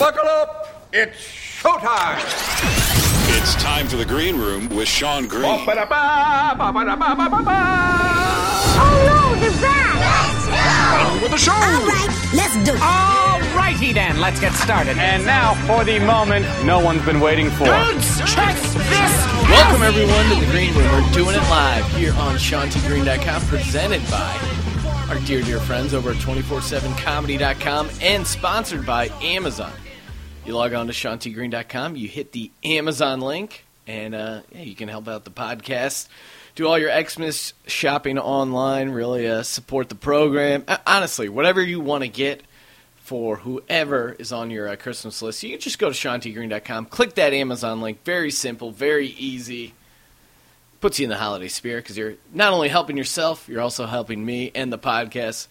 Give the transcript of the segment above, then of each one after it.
Buckle up! It's showtime! It's time for the green room with Sean Green. Oh no, the rat! On with the show! All right, let's do it. Alrighty then, let's get started. And now for the moment no one's been waiting for. Dudes, check this Welcome everyone to the Green Room. We're doing it live here on SeanTGreen.com, presented by our dear, dear friends over at 247comedy.com and sponsored by Amazon. You log on to SeanTGreen.com, you hit the Amazon link, and uh, yeah, you can help out the podcast. Do all your Xmas shopping online, really uh, support the program. Uh, honestly, whatever you want to get for whoever is on your uh, Christmas list, you can just go to SeanTGreen.com, click that Amazon link. Very simple, very easy. Puts you in the holiday spirit because you're not only helping yourself, you're also helping me and the podcast.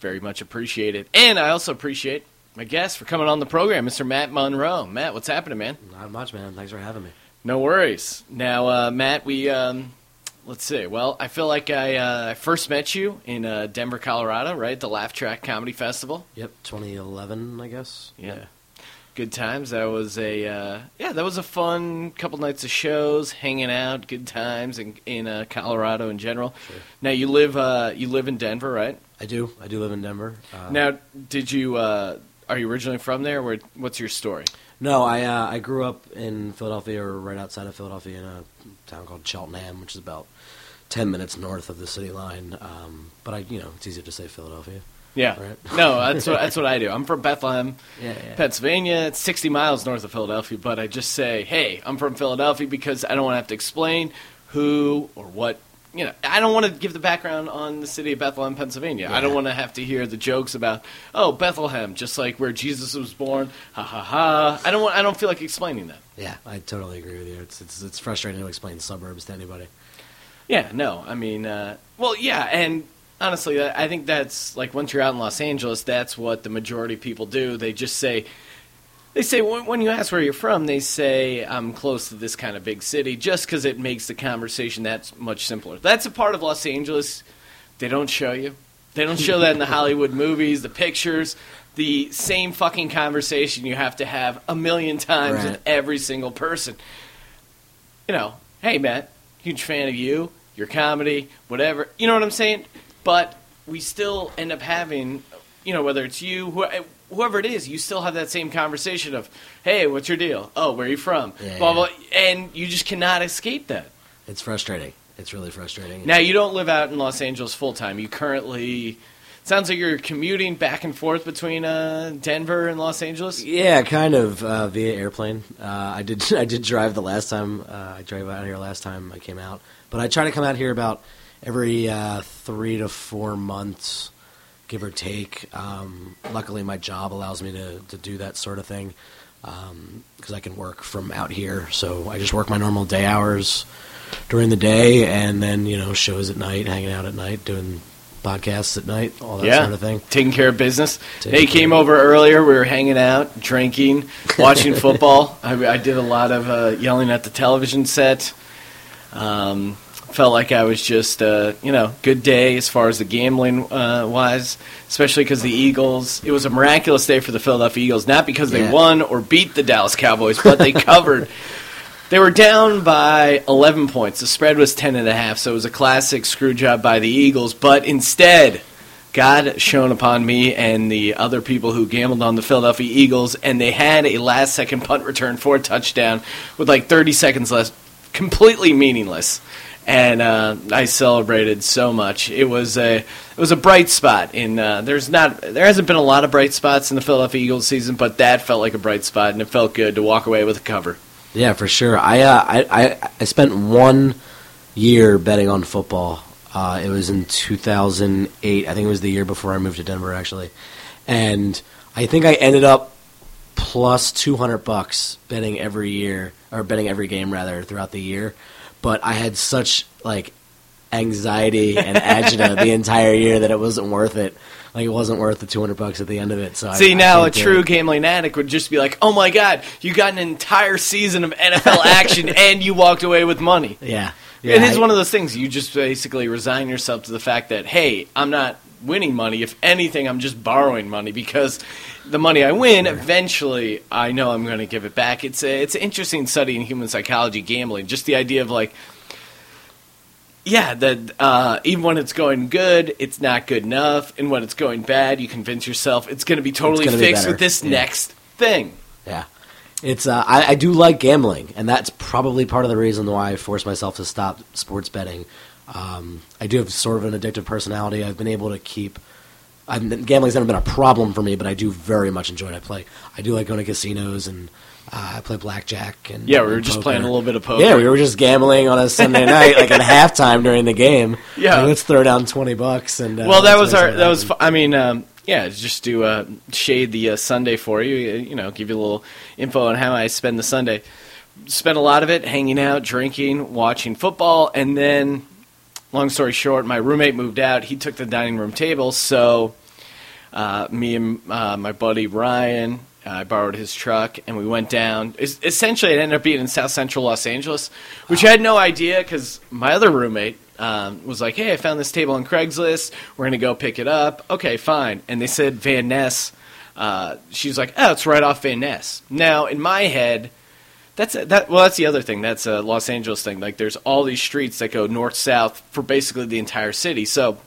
Very much appreciated. And I also appreciate my guest for coming on the program, Mr. Matt Monroe. Matt, what's happening, man? Not much, man. Thanks for having me. No worries. Now, uh, Matt, we um, let's see. Well, I feel like I uh, first met you in uh, Denver, Colorado, right? The Laugh Track Comedy Festival. Yep, 2011, I guess. Yeah. Good times. That was a uh, yeah. That was a fun couple nights of shows, hanging out, good times in in uh, Colorado in general. Sure. Now you live uh, you live in Denver, right? I do. I do live in Denver. Uh, Now, did you uh, are you originally from there? Where what's your story? no, I uh, I grew up in Philadelphia, or right outside of Philadelphia, in a town called Cheltenham, which is about 10 minutes north of the city line. Um, but I, you know, it's easier to say Philadelphia. Yeah. Right. No, that's what that's what I do. I'm from Bethlehem, Yeah, yeah. Pennsylvania. It's 60 miles north of Philadelphia, but I just say, "Hey, I'm from Philadelphia" because I don't want to have to explain who or what. You know, I don't want to give the background on the city of Bethlehem, Pennsylvania. I don't want to have to hear the jokes about, "Oh, Bethlehem, just like where Jesus was born." Ha ha ha. I don't want. I don't feel like explaining that. Yeah, I totally agree with you. It's it's, it's frustrating to explain suburbs to anybody. Yeah, no, I mean, uh, well, yeah, and honestly, I I think that's like once you're out in Los Angeles, that's what the majority of people do. They just say, they say when, when you ask where you're from, they say I'm close to this kind of big city, just because it makes the conversation that much simpler. That's a part of Los Angeles they don't show you. They don't show that in the Hollywood movies, the pictures. The same fucking conversation you have to have a million times Right. with every single person you know, hey Matt, huge fan of you, your comedy, whatever. You know what I'm saying? But we still end up having, you know, whether it's you, who, whoever it is, you still have that same conversation of, hey, what's your deal? Oh, where are you from? Yeah, blah yeah. blah, and you just cannot escape that. It's frustrating. It's really frustrating. Now you don't live out in Los Angeles full time. You currently. Sounds like you're commuting back and forth between uh, Denver and Los Angeles. Yeah, kind of uh, via airplane. Uh, I did I did drive the last time uh, I drove out here last time I came out, but I try to come out here about every uh, three to four months, give or take. Um, luckily, my job allows me to, to do that sort of thing because I can work from out here. So I just work my normal day hours during the day, and then you know shows at night, hanging out at night, doing podcasts at night, all that yeah, sort of thing. taking care of business. Taking They came over earlier. We were hanging out, drinking, watching football. I, I did a lot of uh, yelling at the television set. Um, felt like I was just, uh, you know, good day as far as the gambling uh, wise, especially because the Eagles. It was a miraculous day for the Philadelphia Eagles, not because they Yeah. won or beat the Dallas Cowboys, but they covered. They were down by 11 points. The spread was 10 and a half, so it was a classic screw job by the Eagles. But instead, God shone upon me and the other people who gambled on the Philadelphia Eagles, and they had a last second punt return for a touchdown with like 30 seconds left, completely meaningless. And uh, I celebrated so much. It was a it was a bright spot. In uh, there's not there hasn't been a lot of bright spots in the Philadelphia Eagles season, but that felt like a bright spot, and it felt good to walk away with a cover. Yeah, for sure. I uh, I, I I spent one year betting on football. Uh, it was in 2008. I think it was the year before I moved to Denver, actually. And I think I ended up plus 200 bucks betting every year, or betting every game rather throughout the year. But I had such like anxiety and agita the entire year that it wasn't worth it. Like it wasn't worth the 200 bucks at the end of it. So See, I now a true it. gambling addict would just be like, "Oh my god, you got an entire season of NFL action and you walked away with money." Yeah. it is I- one of those things. You just basically resign yourself to the fact that, hey, I'm not winning money. If anything, I'm just borrowing money because the money I win, eventually, I know I'm going to give it back. It's a, it's an interesting study in human psychology, gambling. Just the idea of like, yeah, that uh, even when it's going good, it's not good enough, and when it's going bad, you convince yourself it's going to be totally gonna be fixed with this Yeah. next thing. Yeah, it's uh, I, I do like gambling, and that's probably part of the reason why I forced myself to stop sports betting. Um, I do have sort of an addictive personality. I've been able to keep. I've, gambling's never been a problem for me, but I do very much enjoy it. I play. I do like going to casinos and uh, I play blackjack and Yeah, we were and just poker. playing a little bit of poker. Yeah, we were just gambling on a Sunday night, like at halftime during the game. Yeah. Like, let's throw down twenty bucks and. Uh, well, that was our. That was. fu- I mean, um, yeah. Just to uh, shade the uh, Sunday for you. uh, You know, give you a little info on how I spend the Sunday. Spent a lot of it hanging out, drinking, watching football, and then, long story short, my roommate moved out. He took the dining room table, so uh, me and uh, my buddy Ryan. I borrowed his truck and we went down. Es- Essentially, it ended up being in South Central Los Angeles, which I had no idea because my other roommate um, was like, "Hey, I found this table on Craigslist. We're gonna go pick it up." Okay, fine. And they said Van Ness. Uh, she's like, "Oh, it's right off Van Ness." Now, in my head, that's that. Well, that's the other thing. That's a Los Angeles thing. Like, there's all these streets that go north south for basically the entire city. So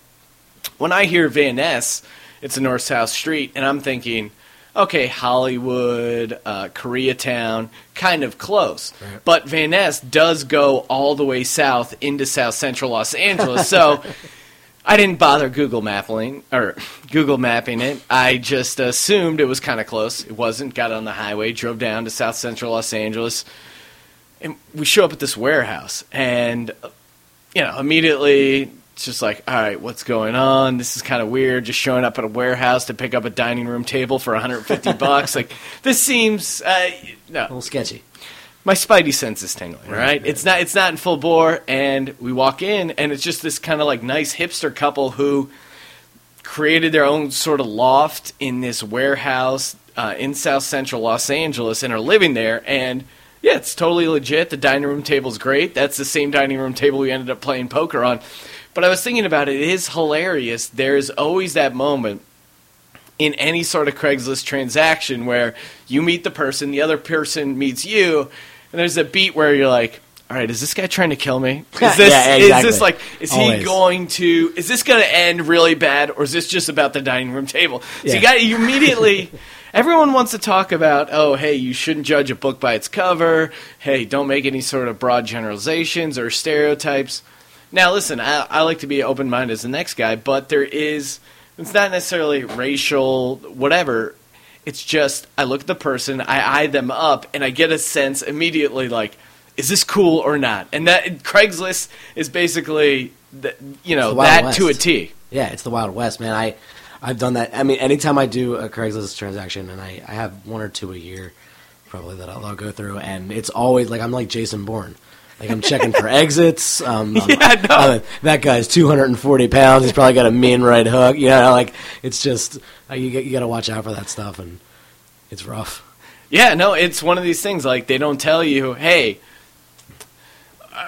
when I hear Van Ness, it's a north south street, and I'm thinking, okay, Hollywood, uh, Koreatown, kind of close. But Van Ness does go all the way south into south central Los Angeles. So I didn't bother Google mapping or Google mapping it. I just assumed it was kind of close. It wasn't. Got on the highway, drove down to south central Los Angeles, and we show up at this warehouse, and you know, immediately it's just like, all right, what's going on? This is kind of weird. Just showing up at a warehouse to pick up a dining room table for 150 bucks. Like, this seems uh, a little sketchy. My spidey sense is tingling. Right? It's not. It's not in full bore. And we walk in, and it's just this kind of like nice hipster couple who created their own sort of loft in this warehouse uh, in South Central Los Angeles and are living there. And yeah, it's totally legit. The dining room table's great. That's the same dining room table we ended up playing poker on. But I was thinking about it. It is hilarious. There's always that moment in any sort of Craigslist transaction where you meet the person, the other person meets you, and there's a beat where you're like, all right, is this guy trying to kill me? Is this Yeah, is this like is he going to is this going to end really bad or is this just about the dining room table? So Yeah. you got you immediately everyone wants to talk about, oh, hey, you shouldn't judge a book by its cover. Hey, don't make any sort of broad generalizations or stereotypes. Now, listen, I, I like to be open minded as the next guy, but there is, it's not necessarily racial, whatever. It's just, I look at the person, I eye them up, and I get a sense immediately like, is this cool or not? And that Craigslist is basically, the, you know, that West. to a T. Yeah, it's the Wild West, man. I I've done that. I mean, anytime I do a Craigslist transaction, and I, I have one or two a year, probably that I'll, I'll go through, and it's always like I'm like Jason Bourne. Like I'm checking for exits. Um, I'm- Yeah, no. uh, that guy's 240 pounds. He's probably got a mean right hook. You know, like it's just uh, you you got to watch out for that stuff, and it's rough. Yeah, no, it's one of these things like they don't tell you, hey,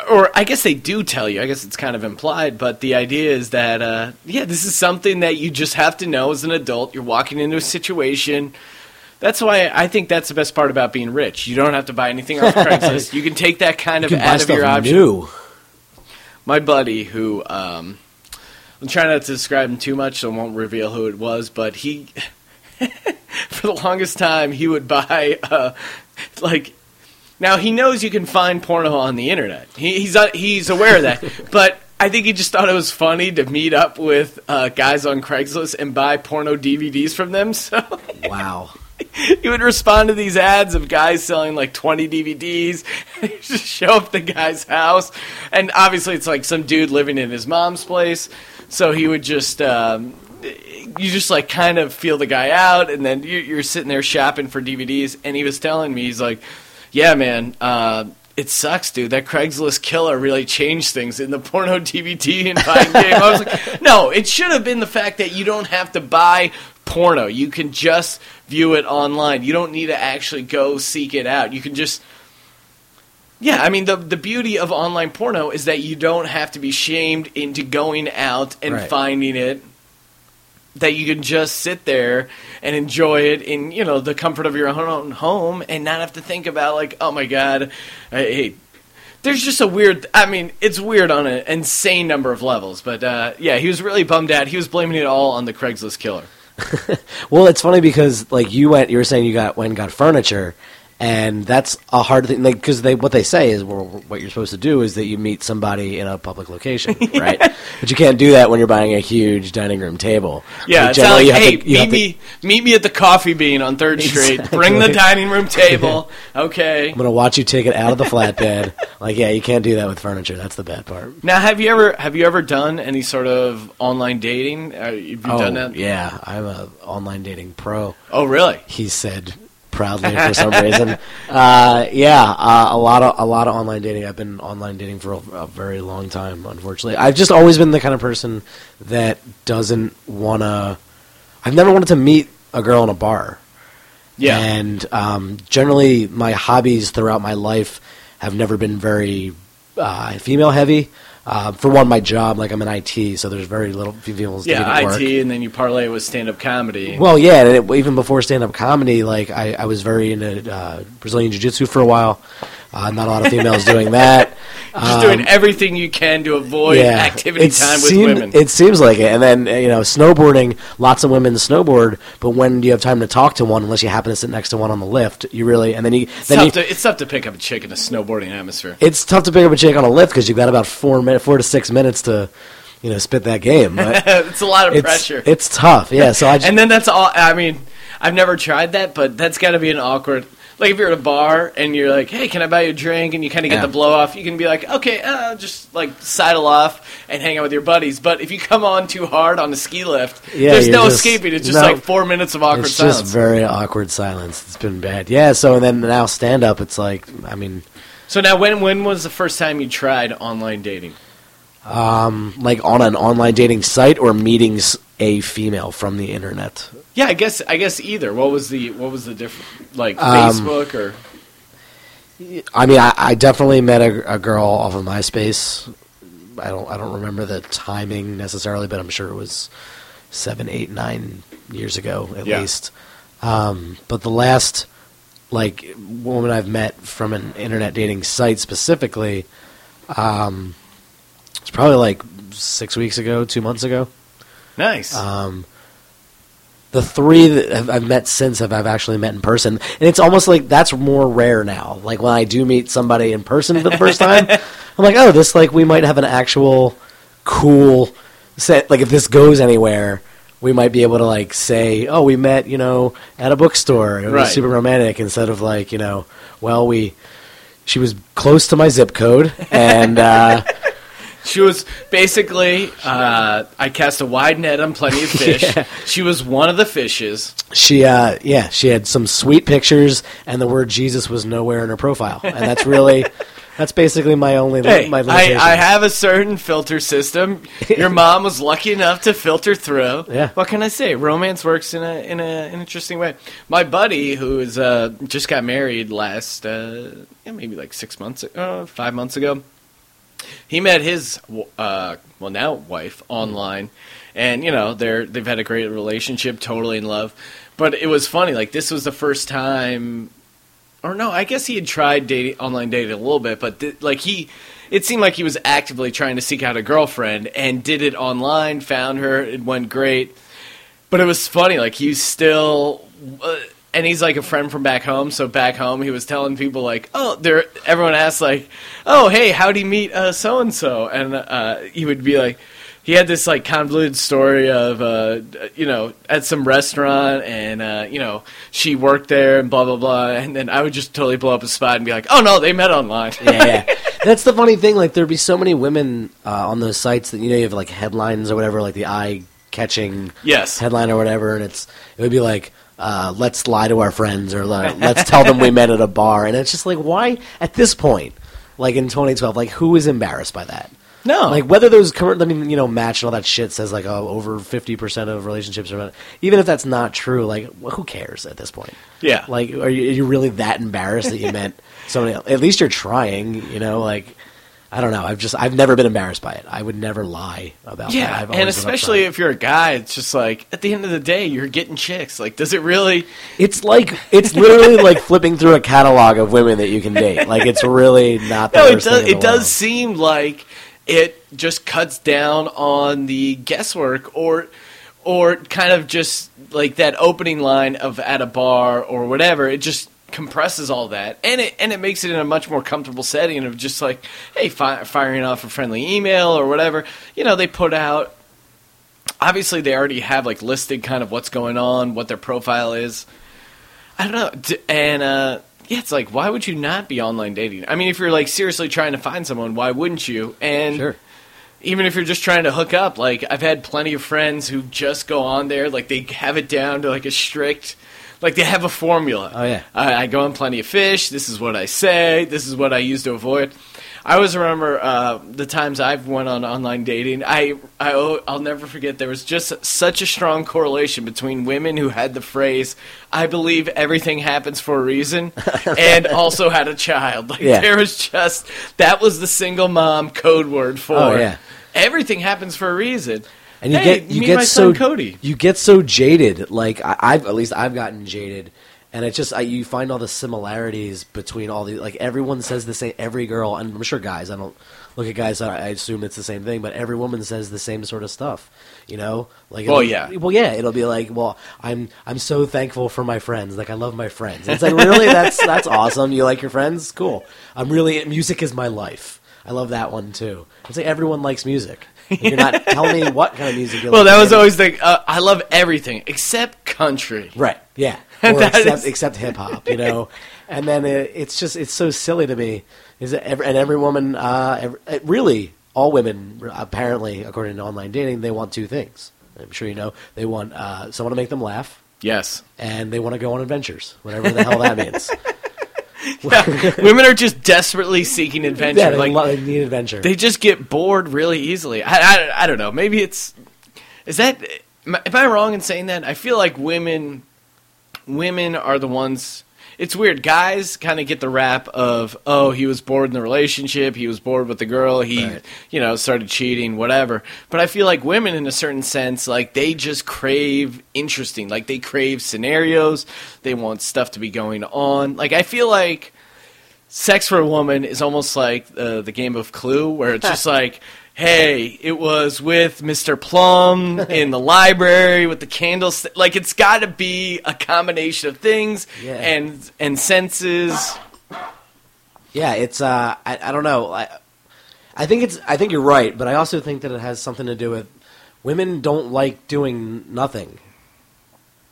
or I guess they do tell you. I guess it's kind of implied, but the idea is that uh, yeah, this is something that you just have to know as an adult. You're walking into a situation. That's why I think that's the best part about being rich. You don't have to buy anything off Craigslist. You can take that kind of out of your option. new. My buddy, who um, I'm trying not to describe him too much, so I won't reveal who it was, but he, for the longest time, he would buy uh, like. Now he knows you can find porno on the internet. He, he's uh, he's aware of that, but I think he just thought it was funny to meet up with uh, guys on Craigslist and buy porno DVDs from them. So Wow. he would respond to these ads of guys selling like 20 DVDs. Just show up the guy's house, and obviously it's like some dude living in his mom's place. So he would just, um, you just like kind of feel the guy out, and then you're, you're sitting there shopping for DVDs. And he was telling me, he's like, "Yeah, man." Uh, it sucks, dude. That Craigslist killer really changed things in the porno DVD and buying game. I was like, no, it should have been the fact that you don't have to buy porno. You can just view it online. You don't need to actually go seek it out. You can just Yeah, I mean the the beauty of online porno is that you don't have to be shamed into going out and Right. finding it. that you can just sit there and enjoy it in you know the comfort of your own home and not have to think about like oh my god hey there's just a weird i mean it's weird on an insane number of levels but uh, yeah he was really bummed out he was blaming it all on the craigslist killer Well, it's funny because like you went, you were saying you got went and got furniture, and that's a hard thing. Like because they what they say is well, what you're supposed to do is that you meet somebody in a public location, right? But you can't do that when you're buying a huge dining room table. yeah Like, generally like hey to- meet to- me meet me at the coffee bean on third street bring the dining room table okay I'm gonna watch you take it out of the flatbed. like, yeah, you can't do that with furniture. That's the bad part. now have you ever have you ever done any sort of online dating uh, have you done oh, that yeah, I'm a online dating pro. oh really He said proudly for some reason. Uh, yeah, uh, a lot of a lot of online dating. I've been online dating for a, a very long time. Unfortunately, I've just always been the kind of person that doesn't want to. I've never wanted to meet a girl in a bar. yeah And um, generally, my hobbies throughout my life have never been very uh, female heavy. Uh, for one, my job, like I'm in IT, so there's very little doing yeah work. it and then you parlay with stand-up comedy Well, yeah, and it, even before stand-up comedy, like I, I was very into uh, Brazilian jiu-jitsu for a while. Uh, not a lot of females doing that. just doing everything you can to avoid activity it time with women. It seems like it. And then you know, snowboarding. Lots of women snowboard, but when do you have time to talk to one unless you happen to sit next to one on the lift? You really and then you it's, then tough you, to, it's tough to pick up a chick in a snowboarding atmosphere. it's tough to pick up a chick on a lift because you've got about four minutes, four to six minutes to you know spit that game. But it's a lot of it's pressure. it's tough. Yeah. So I just, and then that's all. I mean, I've never tried that, but that's got to be an awkward. Like if you're at a bar and you're like, "Hey, can I buy you a drink?" and you kind of get Yeah. the blow off, you can be like, "Okay, uh, just like sidle off and hang out with your buddies." But if you come on too hard on the ski lift, Yeah, there's no just- escaping. It's just no. like four minutes of awkward silence. it's silence. just very awkward silence. It's been bad. Yeah. So and then now stand up. It's like I mean, so now, when when was the first time you tried online dating? Um, like on an online dating site or meetings a female from the internet. Yeah, I guess I guess either. What was the what was the difference? Like Um, Facebook or I mean, I, I definitely met a, a girl off of MySpace. I don't I don't remember the timing necessarily, but I'm sure it was seven, eight, nine years ago at Yeah. least. Um, but the last like woman I've met from an internet dating site specifically, um, it's probably like six weeks ago, two months ago. Nice. Um, the three that I've- met since have I've actually met in person, and it's almost like that's more rare now. Like when I do meet somebody in person for the first time, I'm like, oh, this like we might have an actual cool set. Like if this goes anywhere, we might be able to like say, oh, we met, you know, at a bookstore. It was Right. super romantic instead of like, you know, well, we. She was close to my zip code, and uh, She was basically, uh, I cast a wide net on plenty of fish. She was one of the fishes. She, uh, yeah, she had some sweet pictures, and the word Jesus was nowhere in her profile, and that's really, that's basically my only, Hey, my I. I have a certain filter system. Your mom was lucky enough to filter through. Yeah. What can I say? Romance works in a in a an interesting way. My buddy, who is uh, just got married last, uh, yeah, maybe like six months, uh, five months ago. He met his uh, well now wife online, and you know they're they've had a great relationship, totally in love. But it was funny, like this was the first time or no, I guess he had tried dating online dating a little bit, but th- like he, it seemed like he was actively trying to seek out a girlfriend and did it online, found her, it went great. But it was funny, like he's still, uh, and he's like a friend from back home. So back home, he was telling people like, oh, there. Everyone asked like, oh, hey, how'd he meet so and so? And uh, he would be like. He had this like convoluted story of uh, you know at some restaurant and uh, you know she worked there and blah blah blah and then I would just totally blow up his spot and be like oh no they met online yeah, yeah. That's the funny thing. Like, there'd be so many women uh, on those sites that you know you have like headlines or whatever, like the eye catching Yes. headline or whatever, and it's it would be like. Uh, let's lie to our friends, or like, let's tell them we met at a bar, and it's just like, why at this point, like in 2012, like who is embarrassed by that? no Like whether those current, I mean, you know, match and all that shit says like oh, over fifty percent of relationships are, not- even if that's not true, like wh- who cares at this point? Yeah. Like, are you, are you really that embarrassed that you met somebody else? At least you're trying, you know. Like, I don't know. I've just I've never been embarrassed by it. I would never lie about that. Yeah, I've and especially if you're a guy, it's just like at the end of the day, you're getting chicks. Like, does it really? it's like it's literally like flipping through a catalog of women that you can date. Like it's really not. No, it does. It the does seem like it just cuts down on the guesswork, or, or kind of just like that opening line of at a bar or whatever. It just compresses all that, and it and it makes it in a much more comfortable setting of just like, hey, fi- firing off a friendly email or whatever. You know, they put out. Obviously, they already have like listed kind of what's going on, what their profile is. I don't know. And uh, yeah, it's like, why would you not be online dating? I mean, if you're like seriously trying to find someone, why wouldn't you? And Sure. even if you're just trying to hook up, like I've had plenty of friends who just go on there, like they have it down to like a strict, like they have a formula. Oh, yeah. I, I go on plenty of fish. This is what I say. This is what I use to avoid. I always remember uh, the times I've went on online dating. I, I oh, I'll never forget. There was just such a strong correlation between women who had the phrase "I believe everything happens for a reason" and also had a child. Like Yeah. there was just that was the single mom code word for Oh, yeah. everything happens for a reason. And you Hey, get you meet get my so son Cody. you get so jaded. Like I, I've at least I've gotten jaded, and it's just I, you find all the similarities between all the like everyone says the same. Every girl, and I'm sure guys. I don't look at guys. I, I assume it's the same thing, but every woman says the same sort of stuff. You know, like Well, yeah. well, yeah. It'll be like, well, I'm I'm so thankful for my friends. Like I love my friends. It's like really that's that's awesome. You like your friends? Cool. I'm really music is my life. I love that one too. It's like everyone likes music. Like, You're not telling me what kind of music you like. Well, like. that was always the uh, I love everything except country. Right. Yeah. Or That except, is- except hip hop, you know. and then it, it's just it's so silly to me. Is that every, and every woman, uh, uh, really, all women apparently, according to online dating, they want two things. I'm sure you know. They want uh, someone to make them laugh, Yes, and they want to go on adventures, whatever the hell that means. women are just desperately seeking adventure. yeah, they, like they need adventure. they just get bored really easily. I, I, I don't know. Maybe it's is that am I- am I wrong in saying that? I feel like women women are the ones. It's weird. Guys kind of get the rap of oh he was bored in the relationship, he was bored with the girl, he Right. you know started cheating, whatever. But I feel like women, in a certain sense, like they just crave interesting. Like they crave scenarios. They want stuff to be going on. Like I feel like sex for a woman is almost like uh, the game of Clue, where it's just like, hey, it was with Mr. Plum in the library with the candles. Like it's got to be a combination of things Yeah. and and senses. Yeah, it's uh, I, I don't know. I, I think it's I think you're right, but I also think that it has something to do with women don't like doing nothing,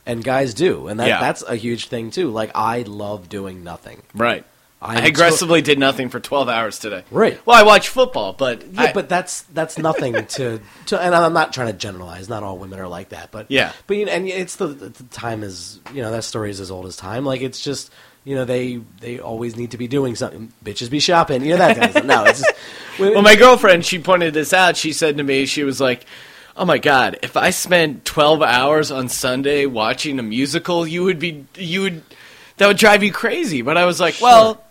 and guys do, and that Yeah. that's a huge thing too. Like I love doing nothing. Right. I aggressively did nothing for 12 hours today. Right. Well, I watch football, but Yeah, I- but that's that's nothing to, to. And I'm not trying to generalize. Not all women are like that, but Yeah. But you know, and it's the, the time is you know that story is as old as time. Like it's just you know they they always need to be doing something. Bitches be shopping. You know that kind of stuff. No, it's just. Well, my girlfriend, she pointed this out. She said to me, she was like, "Oh my god, if I spent 12 hours on Sunday watching a musical, you would be you would that would drive you crazy." But I was like, "Well,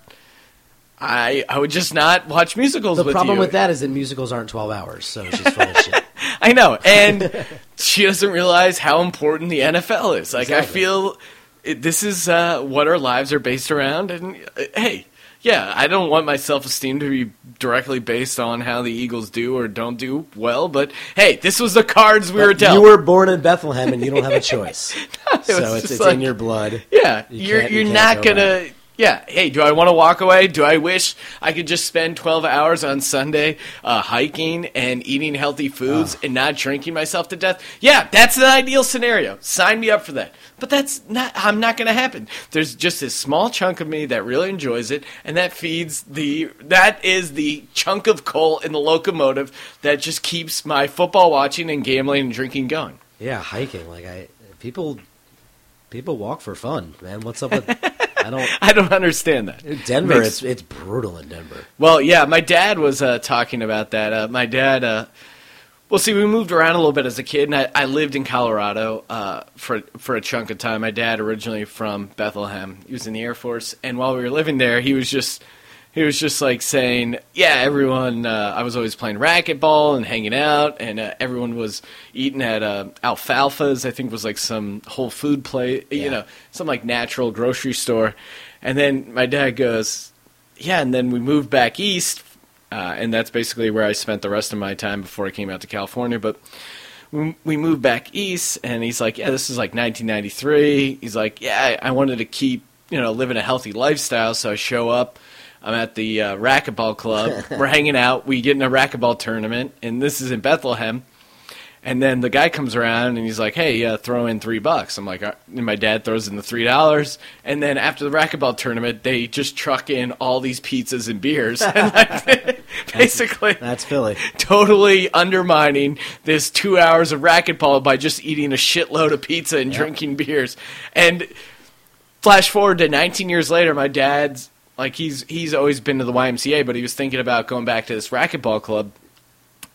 I I would just not watch musicals The with problem you." with that is that musicals aren't 12 hours, so she's full of shit. I know, and she doesn't realize how important the NFL is. Like, I feel it, this is uh, what our lives are based around. And uh, hey, yeah, I don't want my self esteem to be directly based on how the Eagles do or don't do well. But hey, this was the cards we were But dealt. you were born in Bethlehem and you don't have a choice. was so it's, it's like- in your blood. Yeah, You are can't- you you're can't gonna. Yeah, hey, do I want to walk away? Do I wish I could just spend 12 hours on Sunday uh, hiking and eating healthy foods Ah. and not drinking myself to death? Yeah, that's an ideal scenario. Sign me up for that. But that's not. I'm not going to happen. There's just this small chunk of me that really enjoys it, and that feeds the. That is the chunk of coal in the locomotive that just keeps my football watching and gambling and drinking going. Yeah, hiking. Like I, people, people walk for fun, man. What's up with? I don't. I don't understand that. Denver, Makes- it's it's brutal in Denver. Well, yeah, my dad was uh, talking about that. Uh, my dad, uh, well, see, we moved around a little bit as a kid, and I, I lived in Colorado uh, for for a chunk of time. My dad originally from Bethlehem. He was in the Air Force, and while we were living there, he was just. He was just like saying, "Yeah, everyone. Uh, I was always playing racquetball and hanging out, and uh, everyone was eating at uh, Alfalfa's. I think was like some Whole Food play, you know, some like natural grocery store." And then my dad goes, "Yeah," and then we moved back east, uh, and that's basically where I spent the rest of my time before I came out to California. But we we moved back east, and he's like, "Yeah, this is like 1993." He's like, "Yeah, I, I wanted to keep you know living a healthy lifestyle, so I show up." I'm at the uh, racquetball club. We're hanging out. We get in a racquetball tournament, and this is in Bethlehem. And then the guy comes around and he's like, "Hey, uh, throw in three bucks." I'm like, uh, and my dad throws in the three dollars. And then after the racquetball tournament, they just truck in all these pizzas and beers, and like, basically That's Philly. totally undermining this two hours of racquetball by just eating a shitload of pizza and drinking beers. And flash forward to 19 years later, my dad's like he's he's always been to the YMCA, but he was thinking about going back to this racquetball club.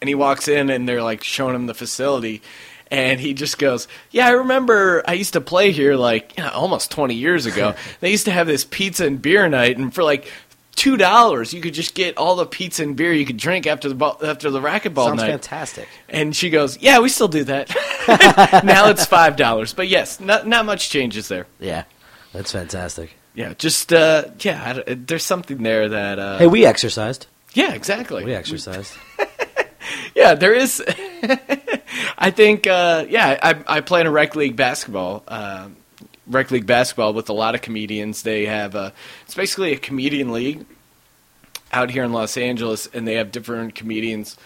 And he walks in and they're like showing him the facility. And he just goes, "Yeah, I remember. I used to play here like you know, almost 20 years ago. they used to have this pizza and beer night, and for like two dollars, you could just get all the pizza and beer you could drink after the ball, after the racquetball Sounds night." fantastic. And she goes, "Yeah, we still do that. now it's five dollars, but yes, not not much changes there. Yeah, that's fantastic. Yeah, just uh, yeah, I there's something there that uh, Hey, we exercised. yeah, exactly. We exercised. Yeah, there is. I think uh, yeah, I I play in a rec league basketball. Uh, rec league basketball with a lot of comedians. They have a it's basically a comedian league out here in Los Angeles, and they have different comedians.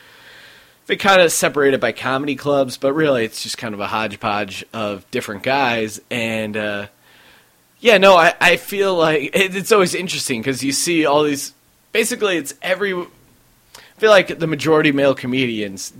They kind of separate it by comedy clubs, but really it's just kind of a hodgepodge of different guys. And uh, yeah, no, I, I feel like it, it's always interesting because you see all these. Basically, it's every. I feel like the majority male comedians,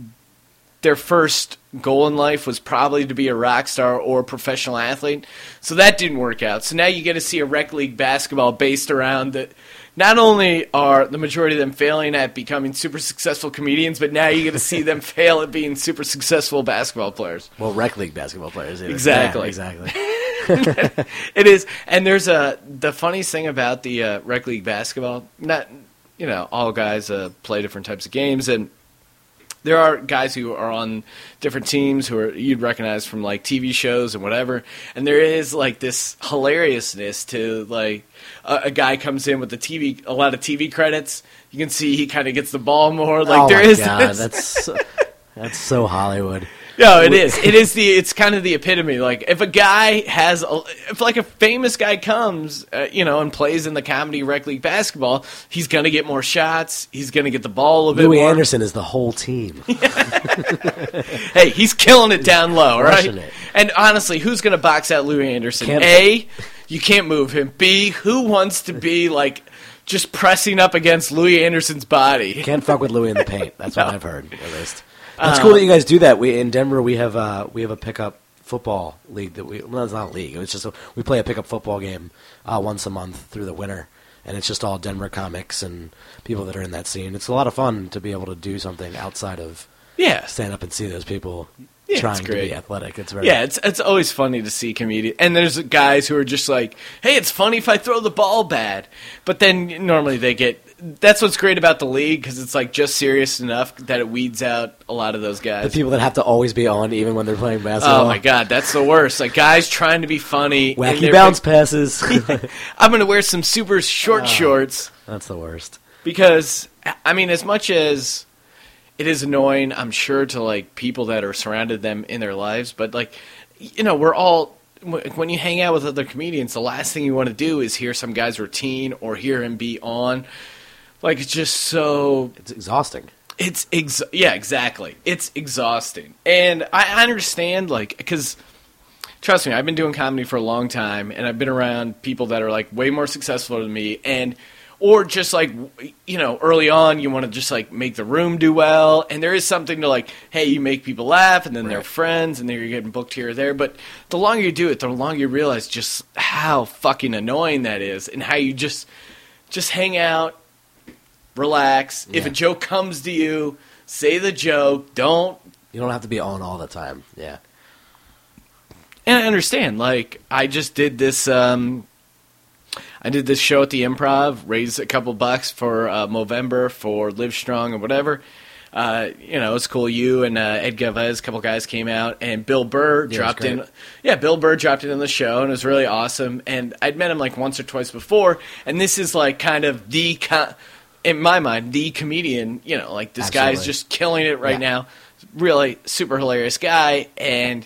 their first goal in life was probably to be a rock star or a professional athlete. So that didn't work out. So now you get to see a rec league basketball based around that. Not only are the majority of them failing at becoming super successful comedians, but now you get to see them fail at being super successful basketball players. Well, rec league basketball players. yeah. Exactly. Yeah, exactly. It is, and there's a the funniest thing about the uh, rec league basketball. Not, you know, all guys uh, play different types of games, and there are guys who are on different teams who are you'd recognize from like TV shows and whatever. And there is like this hilariousness to like a, a guy comes in with the TV, a lot of TV credits. You can see he kind of gets the ball more. Like oh there is God, this. that's so, that's so Hollywood. No, it is. It is the. It's kind of the epitome. Like if a guy has, a, if like a famous guy comes, uh, you know, and plays in the comedy rec league basketball, he's gonna get more shots. He's gonna get the ball a little bit Louie more. Anderson is the whole team. Hey, he's killing it down low, right? And honestly, who's gonna box out Louie Anderson? Can't- A, you can't move him. B, who wants to be like just pressing up against Louie Anderson's body? You can't fuck with Louie in the paint. That's what I've heard at least. That's cool that you guys do that. We in Denver we have uh, we have a pickup football league that we well it's not a league. It's just a, we play a pickup football game uh, once a month through the winter, and it's just all Denver comics and people that are in that scene. It's a lot of fun to be able to do something outside of Yeah, stand up and see those people Yeah, trying to be athletic. It's very Yeah, it's it's always funny to see comedians, and there's guys who are just like, "Hey, it's funny if I throw the ball bad," but then normally they get. That's what's great about the league because it's like just serious enough that it weeds out a lot of those guys. the people that have to always be on even when they're playing oh, basketball. Oh my god, that's the worst! Like guys trying to be funny, Wacky bounce passes. I'm gonna wear some super short Oh. shorts That's the worst. because I mean, as much as it is annoying, I'm sure to like people that are surrounded them in their lives, but like you know, we're all when you hang out with other comedians, the last thing you want to do is hear some guy's routine or hear him be on. Like it's just so It's exhausting. it's ex- yeah, exactly. It's exhausting, and I I understand like because trust me, I've been doing comedy for a long time, and I've been around people that are like way more successful than me, and or just like you know early on you want to just like make the room do well, and there is something to like hey you make people laugh, and then they're friends, and then you're getting booked here or there, but the longer you do it, the longer you realize just how fucking annoying that is, and how you just just hang out relax. If a joke comes to you, say the joke. Don't. You don't have to be on all the time. Yeah. And I understand. Like I just did this. Um, I did this show at the Improv, raised a couple bucks for uh, Movember for Live Strong or whatever. Uh, you know, it's cool. You and uh, Ed Galvez, a couple guys came out, and Bill Burr was dropped in. Yeah, Bill Burr dropped in on the show, and it was really awesome. And I'd met him like once or twice before, and this is like kind of the, co- in my mind, the comedian. You know, like this guy's just killing it right Yeah. now. Really super hilarious guy, and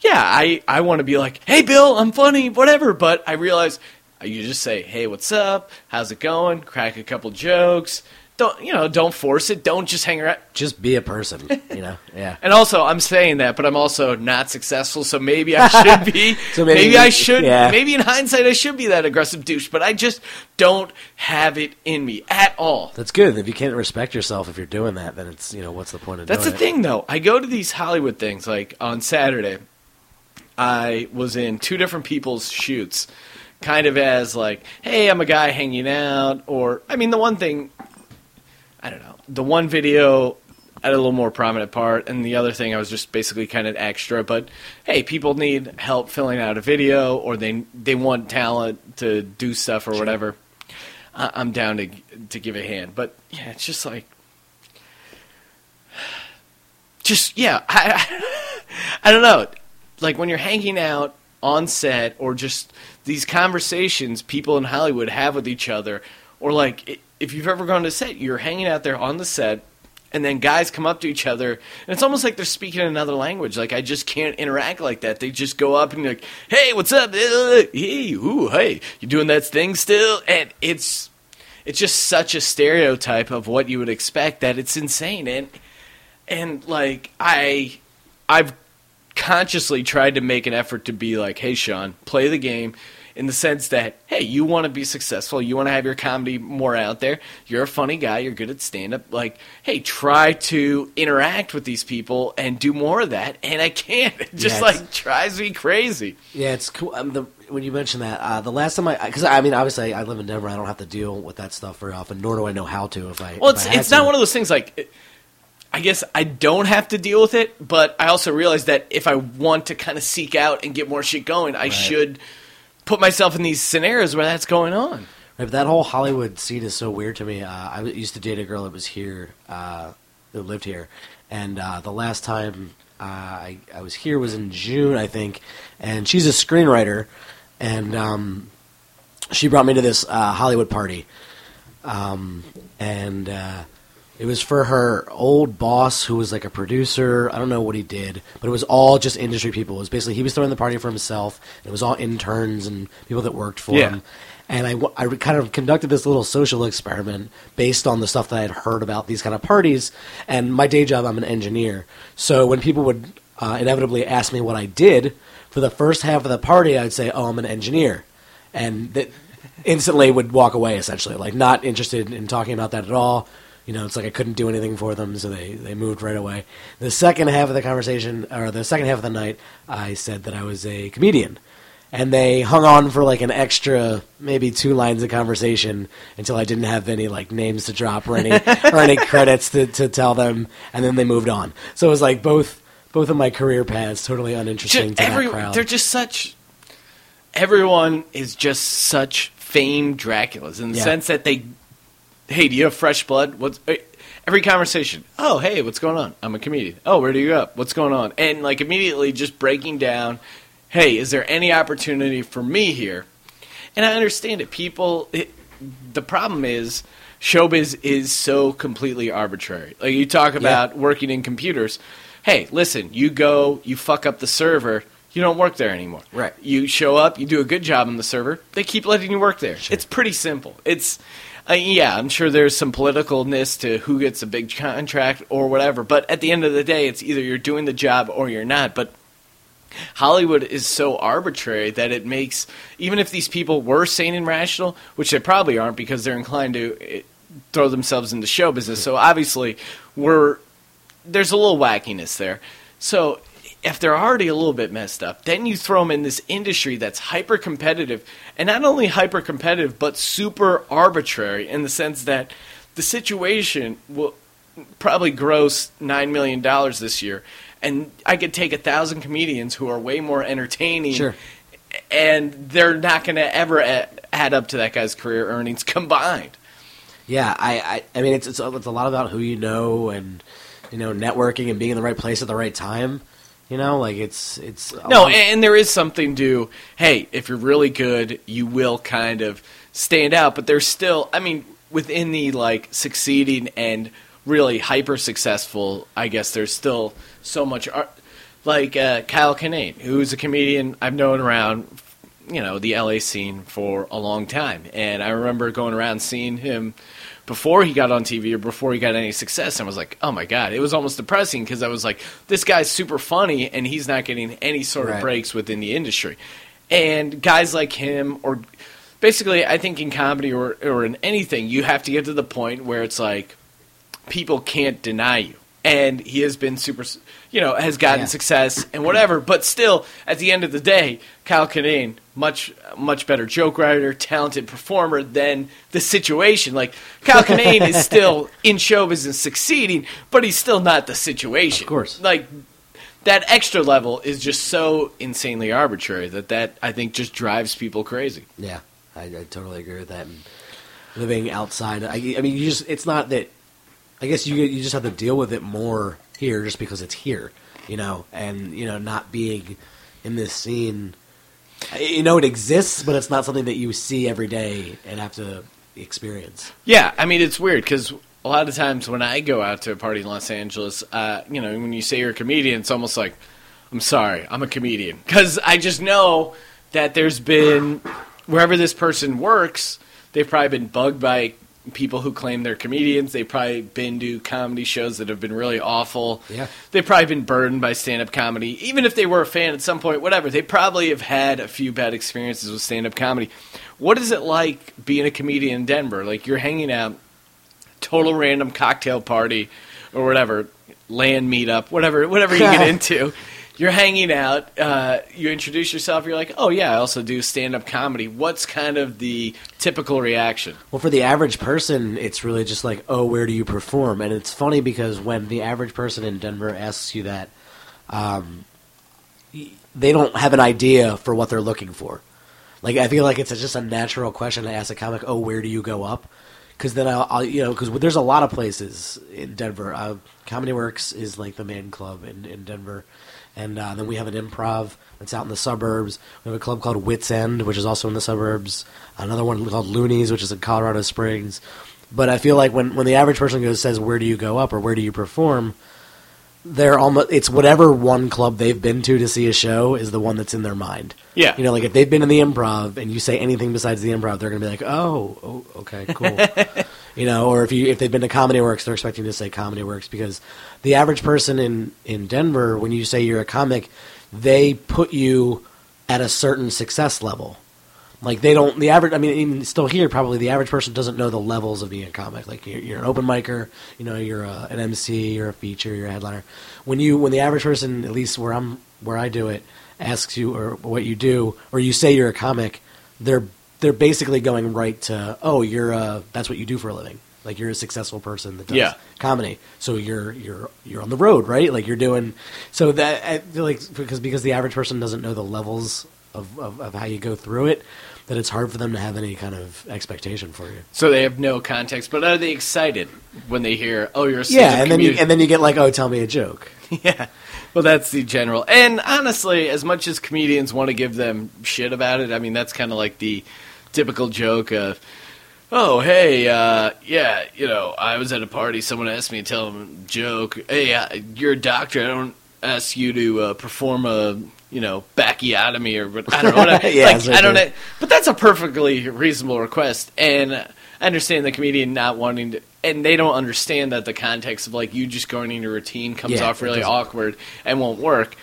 yeah, I, I want to be like, hey, Bill, I'm funny, whatever. But I realize Uh, you just say, hey, what's up? How's it going? Crack a couple jokes. Don't you know? Don't force it. Don't just hang around. Just be a person, you know. Yeah. And also, I'm saying that, but I'm also not successful. So maybe I should be. So maybe, maybe- I should. yeah. Maybe in hindsight, I should be that aggressive douche. But I just don't have it in me at all. That's good. If you can't respect yourself if you're doing that, then it's you know what's the point of That's the doing thing, though. I go to these Hollywood things. Like on Saturday, I was in two different people's shoots, kind of as like, "Hey, I'm a guy hanging out," or I mean, the one thing, I don't know, the one video had a little more prominent part, and the other thing I was just basically kind of extra. But hey, people need help filling out a video, or they they want talent to do stuff or whatever. I, I'm down to to give a hand, but yeah, it's just like just yeah I, I don't know like when you're hanging out on set or just these conversations people in hollywood have with each other or like if you've ever gone to set you're hanging out there on the set and then guys come up to each other and it's almost like they're speaking another language. Like i just can't interact like that. They just go up and like hey what's up? Hey ooh hey you doing that thing still? And it's it's just such a stereotype of what you would expect that it's insane. And and like I I've consciously tried to make an effort to be like, "Hey Sean, play the game." In the sense that, hey, you want to be successful, you want to have your comedy more out there. You're a funny guy, you're good at stand up. Like, hey, try to interact with these people and do more of that. And I can't. It just Yeah, like drives me crazy. Yeah, it's cool. Um, the, when you mentioned that, uh, the last time I, because I mean, obviously, I live in Denver. I don't have to deal with that stuff very often, nor do I know how to. If I Well, if it's I it's not one of those things like. it- I guess I don't have to deal with it, but I also realize that if I want to kind of seek out and get more shit going, I should put myself in these scenarios where that's going on. Right, but that whole Hollywood scene is so weird to me. Uh, I used to date a girl that was here, uh, that lived here, and uh, the last time uh, I, I was here was in June, I think, and she's a screenwriter, and um, she brought me to this uh, Hollywood party, um, and uh, it was for her old boss who was like a producer. I don't know what he did, but it was all just industry people. It was basically he was throwing the party for himself. It was all interns and people that worked for Yeah. him. And I, I kind of conducted this little social experiment based on the stuff that I had heard about these kind of parties. And my day job, I'm an engineer. So when people would uh, inevitably ask me what I did for the first half of the party, I'd say, "Oh, I'm an engineer," and that instantly would walk away. Essentially, like not interested in talking about that at all. You know, it's like I couldn't do anything for them, so they, they moved right away. The second half of the conversation, or the second half of the night, I said that I was a comedian. And they hung on for like an extra, maybe two lines of conversation until I didn't have any like names to drop or any or any credits to, to tell them, and then they moved on. So it was like both both of my career paths totally uninteresting Just to every, that crowd. they're just such. Everyone is just such famed Draculas in the Yeah. sense that they. Hey, do you have fresh blood? What's eh, every conversation? Oh, hey, what's going on? I'm a comedian. Oh, where do you go up? What's going on? And like immediately just breaking down. Hey, is there any opportunity for me here? And I understand it. People, it, the problem is showbiz is so completely arbitrary. Like you talk about working in computers. Hey, listen, you go, you fuck up the server, you don't work there anymore. Right. You show up, you do a good job on the server, they keep letting you work there. It's pretty simple. It's uh, yeah, I'm sure there's some politicalness to who gets a big contract or whatever, but at the end of the day, it's either you're doing the job or you're not. But Hollywood is so arbitrary that it makes even if these people were sane and rational, which they probably aren't because they're inclined to eh, throw themselves into show business. So obviously, we're there's a little wackiness there. So if they're already a little bit messed up, then you throw them in this industry that's hyper competitive, and not only hyper competitive but super arbitrary in the sense that the situation will probably gross nine million dollars this year, and I could take a thousand comedians who are way more entertaining Sure. and they're not going to ever add up to that guy's career earnings combined. Yeah, I, I, I mean, it's, it's a- it's a lot about who you know and you know networking and being in the right place at the right time. You know, like it's it's No, and, there is something to hey, if you're really good, you will kind of stand out. But there's still, I mean, within the like succeeding and really hyper successful, I guess there's still so much art. Like uh, Kyle Kinane, who's a comedian I've known around, you know, the LA scene for a long time, and I remember going around seeing him before he got on TV or before he got any success, and I was like, oh my god, it was almost depressing because I was like, this guy's super funny and he's not getting any sort of breaks within the industry, and guys like him or basically, I think in comedy or or in anything, you have to get to the point where it's like people can't deny you. And he has been super, you know, has gotten Yeah. success and whatever. But still, at the end of the day, Kyle Kinane, much much better joke writer, talented performer than the situation. Like Kyle Kinane is still in show business succeeding, but he's still not the situation. Of course. like that extra level is just so insanely arbitrary that that I think just drives people crazy. Yeah, I, I totally agree with that. And living outside, I, I mean, you just it's not that. I guess you you just have to deal with it more here, just because it's here, you know, and you know, not being in this scene. You know, it exists, but it's not something that you see every day and have to experience. Yeah, I mean it's weird because a lot of times when I go out to a party in Los Angeles, uh, you know, when you say you're a comedian, it's almost like, I'm sorry, I'm a comedian because I just know that there's been wherever this person works, they've probably been bugged by people who claim they're comedians. They've probably been to comedy shows that have been really awful. Yeah. They've probably been burdened by stand up comedy. Even if they were a fan at some point, whatever, they probably have had a few bad experiences with stand up comedy. What is it like being a comedian in Denver? Like you're hanging out, total random cocktail party or whatever, land meetup, whatever whatever you get into. You're hanging out, uh, you introduce yourself, you're like, oh yeah, I also do stand up comedy. What's kind of the typical reaction? Well, for the average person, it's really just like, oh, where do you perform? And it's funny because when the average person in Denver asks you that, um, they don't have an idea for what they're looking for. Like, I feel like it's just a natural question to ask a comic, oh, where do you go up? Because then I'll, I'll, you know, because there's a lot of places in Denver. Uh, Comedy Works is like the main club in, in Denver. And uh, then we have an improv that's out in the suburbs. We have a club called Wits End, which is also in the suburbs. Another one called Loonees, which is in Colorado Springs. But I feel like when, when the average person goes says, "Where do you go up?" or "Where do you perform?" They're almost it's whatever one club they've been to to see a show is the one that's in their mind. Yeah. you know, like if they've been in the improv and you say anything besides the improv, they're going to be like, "Oh, oh okay, cool." you know, or if you if they've been to Comedy Works, they're expecting to say Comedy Works because the average person in in Denver, when you say you're a comic, they put you at a certain success level. Like they don't the average. I mean, even still here, probably the average person doesn't know the levels of being a comic. Like you're, you're an open micer, you know, you're a, an MC, you're a feature, you're a headliner. When you when the average person, at least where I'm where I do it, asks you or what you do, or you say you're a comic, they're they're basically going right to oh you're a that's what you do for a living. Like you're a successful person that does Yeah. comedy. So you're you're you're on the road, right? Like you're doing. So that I feel like because because the average person doesn't know the levels of, of, of how you go through it, that it's hard for them to have any kind of expectation for you. So they have no context, but are they excited when they hear, "Oh, you're a Yeah, and then you and then you get like, oh, tell me a joke. yeah. Well, that's the general. And honestly, as much as comedians want to give them shit about it, I mean, that's kind of like the typical joke of, oh, hey, uh, yeah, you know, I was at a party, someone asked me to tell them a joke. Hey, uh, you're a doctor. I don't ask you to uh, perform a, you know, bacchiotomy or I don't know. What I, Yeah, like, I don't know. But that's a perfectly reasonable request. And I understand the comedian not wanting to. And they don't understand that the context of like you just going into routine comes Yeah, off really awkward and won't work.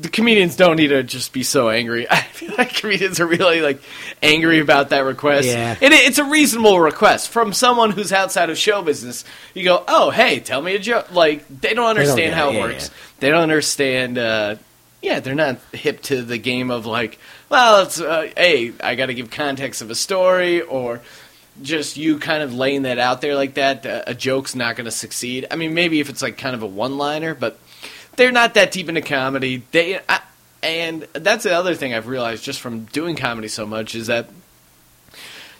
The comedians don't need to just be so angry. I feel like comedians are really like angry about that request. Yeah. And it, it's a reasonable request from someone who's outside of show business. You go, oh, hey, tell me a joke. Like they don't understand get it. how it Yeah, works. They don't understand. Uh, yeah, they're not hip to the game of like, well, it's uh, hey, I got to give context of a story or just you kind of laying that out there like that. Uh, a joke's not going to succeed. I mean, maybe if it's like kind of a one-liner, but they're not that deep into comedy. They, I, And that's the other thing I've realized just from doing comedy so much is that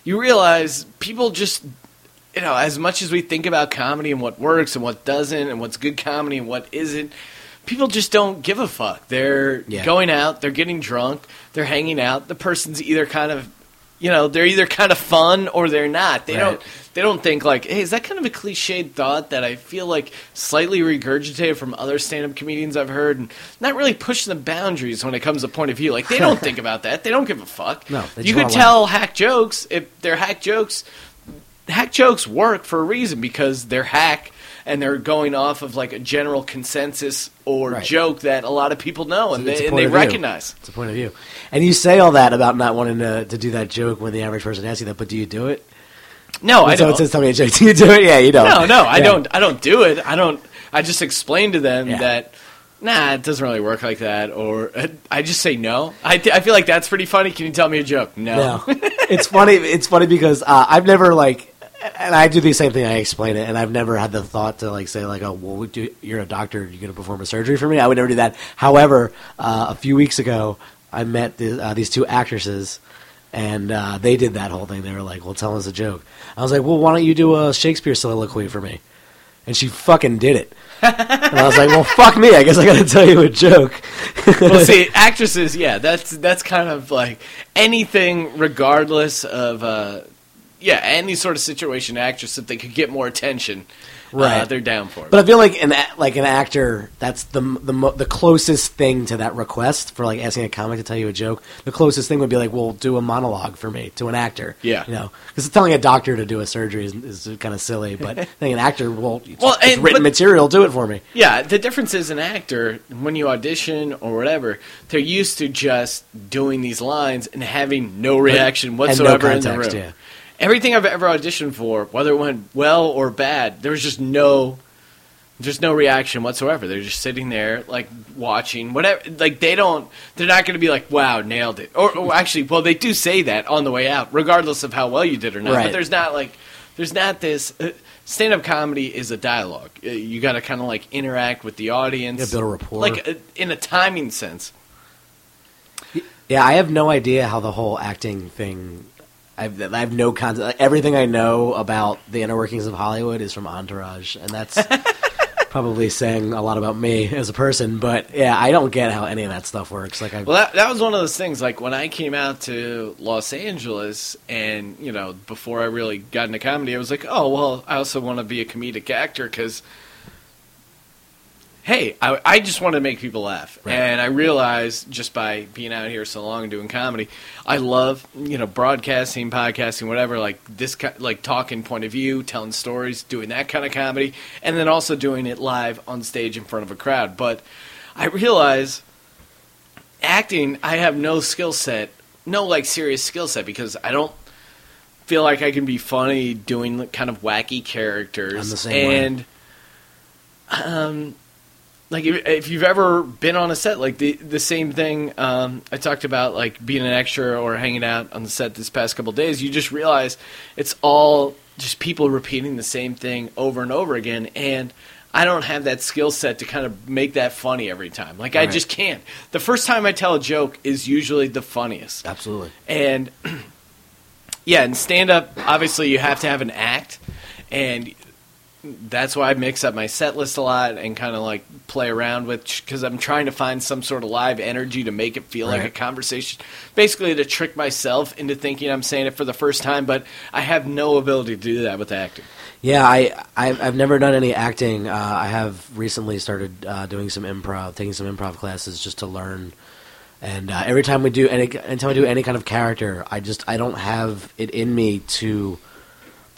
you realize people just you know, as much as we think about comedy and what works and what doesn't and what's good comedy and what isn't, people just don't give a fuck. They're Yeah. going out, they're getting drunk, they're hanging out. The person's either kind of, you know, they're either kind of fun or they're not. They Right. don't. They don't think like, hey, is that kind of a cliched thought that I feel like slightly regurgitated from other stand-up comedians I've heard, and not really pushing the boundaries when it comes to point of view. Like they don't think about that. They don't give a fuck. No, you could tell hack jokes if they're hack jokes hack jokes work for a reason because they're hack and they're going off of like a general consensus or Right. joke that a lot of people know and It's they, and they recognize. It's a point of view. And you say all that about not wanting to, to do that joke when the average person asks you that, but do you do it? No, I When don't. someone says, tell me a joke, do you do it? Yeah, you don't. no, no, I don't. I don't do it. I don't. I just explain to them Yeah. that. Nah, it doesn't really work like that. Or uh, I just say no. I, th- I feel like that's pretty funny. Can you tell me a joke? No. No, it's funny. It's funny because uh, I've never like, and I do the same thing. I explain it, and I've never had the thought to like say like, oh, well, you, you're a doctor. You're going to perform a surgery for me. I would never do that. However, uh, a few weeks ago, I met the, uh, these two actresses. And uh, they did that whole thing. They were like, "Well, tell us a joke." I was like, "Well, why don't you do a Shakespeare soliloquy for me?" And she fucking did it. and I was like, "Well, fuck me. I guess I got to tell you a joke." well, see, actresses, yeah, that's that's kind of like anything, regardless of, uh, yeah, any sort of situation. Actress, if they could get more attention, uh, Right. they're down for it. But I feel like an like an actor, that's the the mo- the closest thing to that request for like asking a comic to tell you a joke. The closest thing would be like, well, do a monologue for me to an actor. Yeah. you know, because telling a doctor to do a surgery is, is kind of silly. But I think an actor, well, it's, Well, it's and- written but- material, do it for me. Yeah, the difference is an actor, when you audition or whatever, they're used to just doing these lines and having no reaction whatsoever in the room. yeah. Everything I've ever auditioned for, whether it went well or bad, there was just no there's no reaction whatsoever. They're just sitting there like watching whatever like they don't they're not going to be like wow, nailed it. Or, or actually, well they do say that on the way out regardless of how well you did or not. But there's not like there's not this uh, stand-up comedy is a dialogue. Uh, You got to kind of like interact with the audience. Gotta build a rapport. Like uh, in a timing sense. Yeah, I have no idea how the whole acting thing. I've, I have no concept. Like, everything I know about the inner workings of Hollywood is from Entourage, and that's probably saying a lot about me as a person. But yeah, I don't get how any of that stuff works. Like, I, Well, that, that was one of those things. Like when I came out to Los Angeles, and you know, before I really got into comedy, I was like, oh well, I also want to be a comedic actor because, hey, I, I just want to make people laugh, Right. and I realized just by being out here so long and doing comedy, I love you know broadcasting, podcasting, whatever. Like this, like talking point of view, telling stories, doing that kind of comedy, and then also doing it live on stage in front of a crowd. But I realize acting, I have no skill set, no like serious skill set because I don't feel like I can be funny doing kind of wacky characters. I'm the same way. and um, like if, if you've ever been on a set, like the the same thing um, I talked about, like being an extra or hanging out on the set this past couple days, you just realize it's all just people repeating the same thing over and over again, and I don't have that skill set to kind of make that funny every time. Like I just can't. The first time I tell a joke is usually the funniest. absolutely. And yeah, in stand up, obviously you have to have an act, and that's why I mix up my set list a lot and kind of like play around with because I'm trying to find some sort of live energy to make it feel like a conversation. Basically, to trick myself into thinking I'm saying it for the first time, but I have no ability to do that with acting. Yeah, I I've, I've never done any acting. Uh, I have recently started uh, doing some improv, taking some improv classes just to learn. And uh, every time we do any, anytime I do any kind of character, I just I don't have it in me to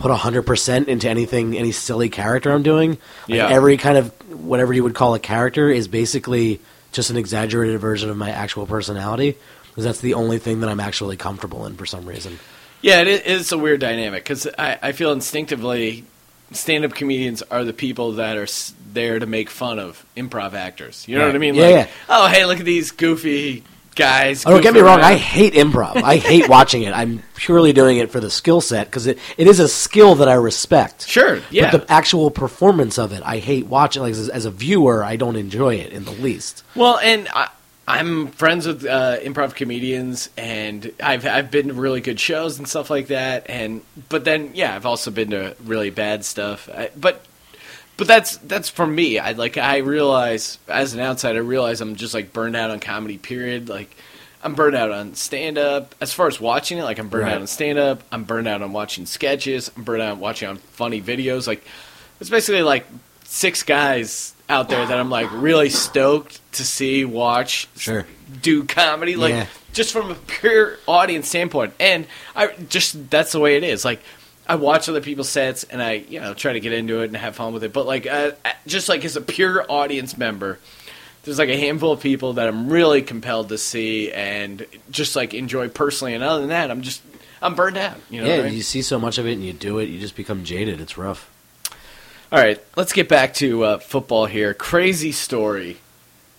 put hundred percent into anything, any silly character I'm doing. Like, Yeah. every kind of whatever you would call a character is basically just an exaggerated version of my actual personality. Because that's the only thing that I'm actually comfortable in for some reason. Yeah, it is a weird dynamic because I, I feel instinctively stand-up comedians are the people that are there to make fun of improv actors. You know Right. what I mean? Yeah, like, yeah. oh, hey, look at these goofy guys. Oh, don't get me goofing wrong. I hate improv. I hate watching it. I'm purely doing it for the skill set because it, it is a skill that I respect. Sure, yeah. But the actual performance of it, I hate watching. Like as, as a viewer, I don't enjoy it in the least. Well, and I, I'm friends with uh, improv comedians, and I've I've been to really good shows and stuff like that. And but then yeah, I've also been to really bad stuff. I, but but that's that's for me. I like I realize as an outsider, I realize I'm just like burned out on comedy. Period. Like I'm burned out on stand up. As far as watching it, like I'm burned Right. out on stand up. I'm burned out on watching sketches. I'm burned out on watching on funny videos. Like it's basically like six guys out there that I'm like really stoked to see watch Sure. do comedy like Yeah. just from a pure audience standpoint and I just that's the way it is like I watch other people's sets and I you know try to get into it and have fun with it but like uh, just like as a pure audience member there's like a handful of people that I'm really compelled to see and just like enjoy personally and other than that I'm just I'm burned out you know yeah, what I mean? you see so much of it and you do it, you just become jaded. It's rough. All right, let's get back to uh, football here. Crazy story.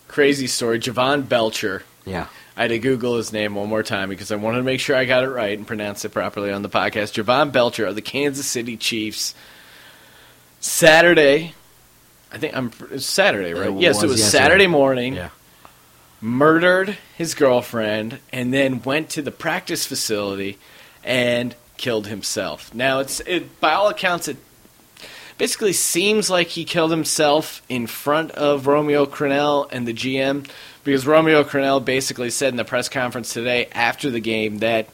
Crazy story. Jovan Belcher. Yeah. I had to Google his name one more time because I wanted to make sure I got it right and pronounced it properly on the podcast. Jovan Belcher of the Kansas City Chiefs. Saturday, I think I'm it's Saturday, right? It yes, it was was yesterday. Saturday morning. Yeah. Murdered his girlfriend and then went to the practice facility and killed himself. Now, it's it, by all accounts, it basically seems like he killed himself in front of Romeo Crennel and the GM because Romeo Crennel basically said in the press conference today after the game that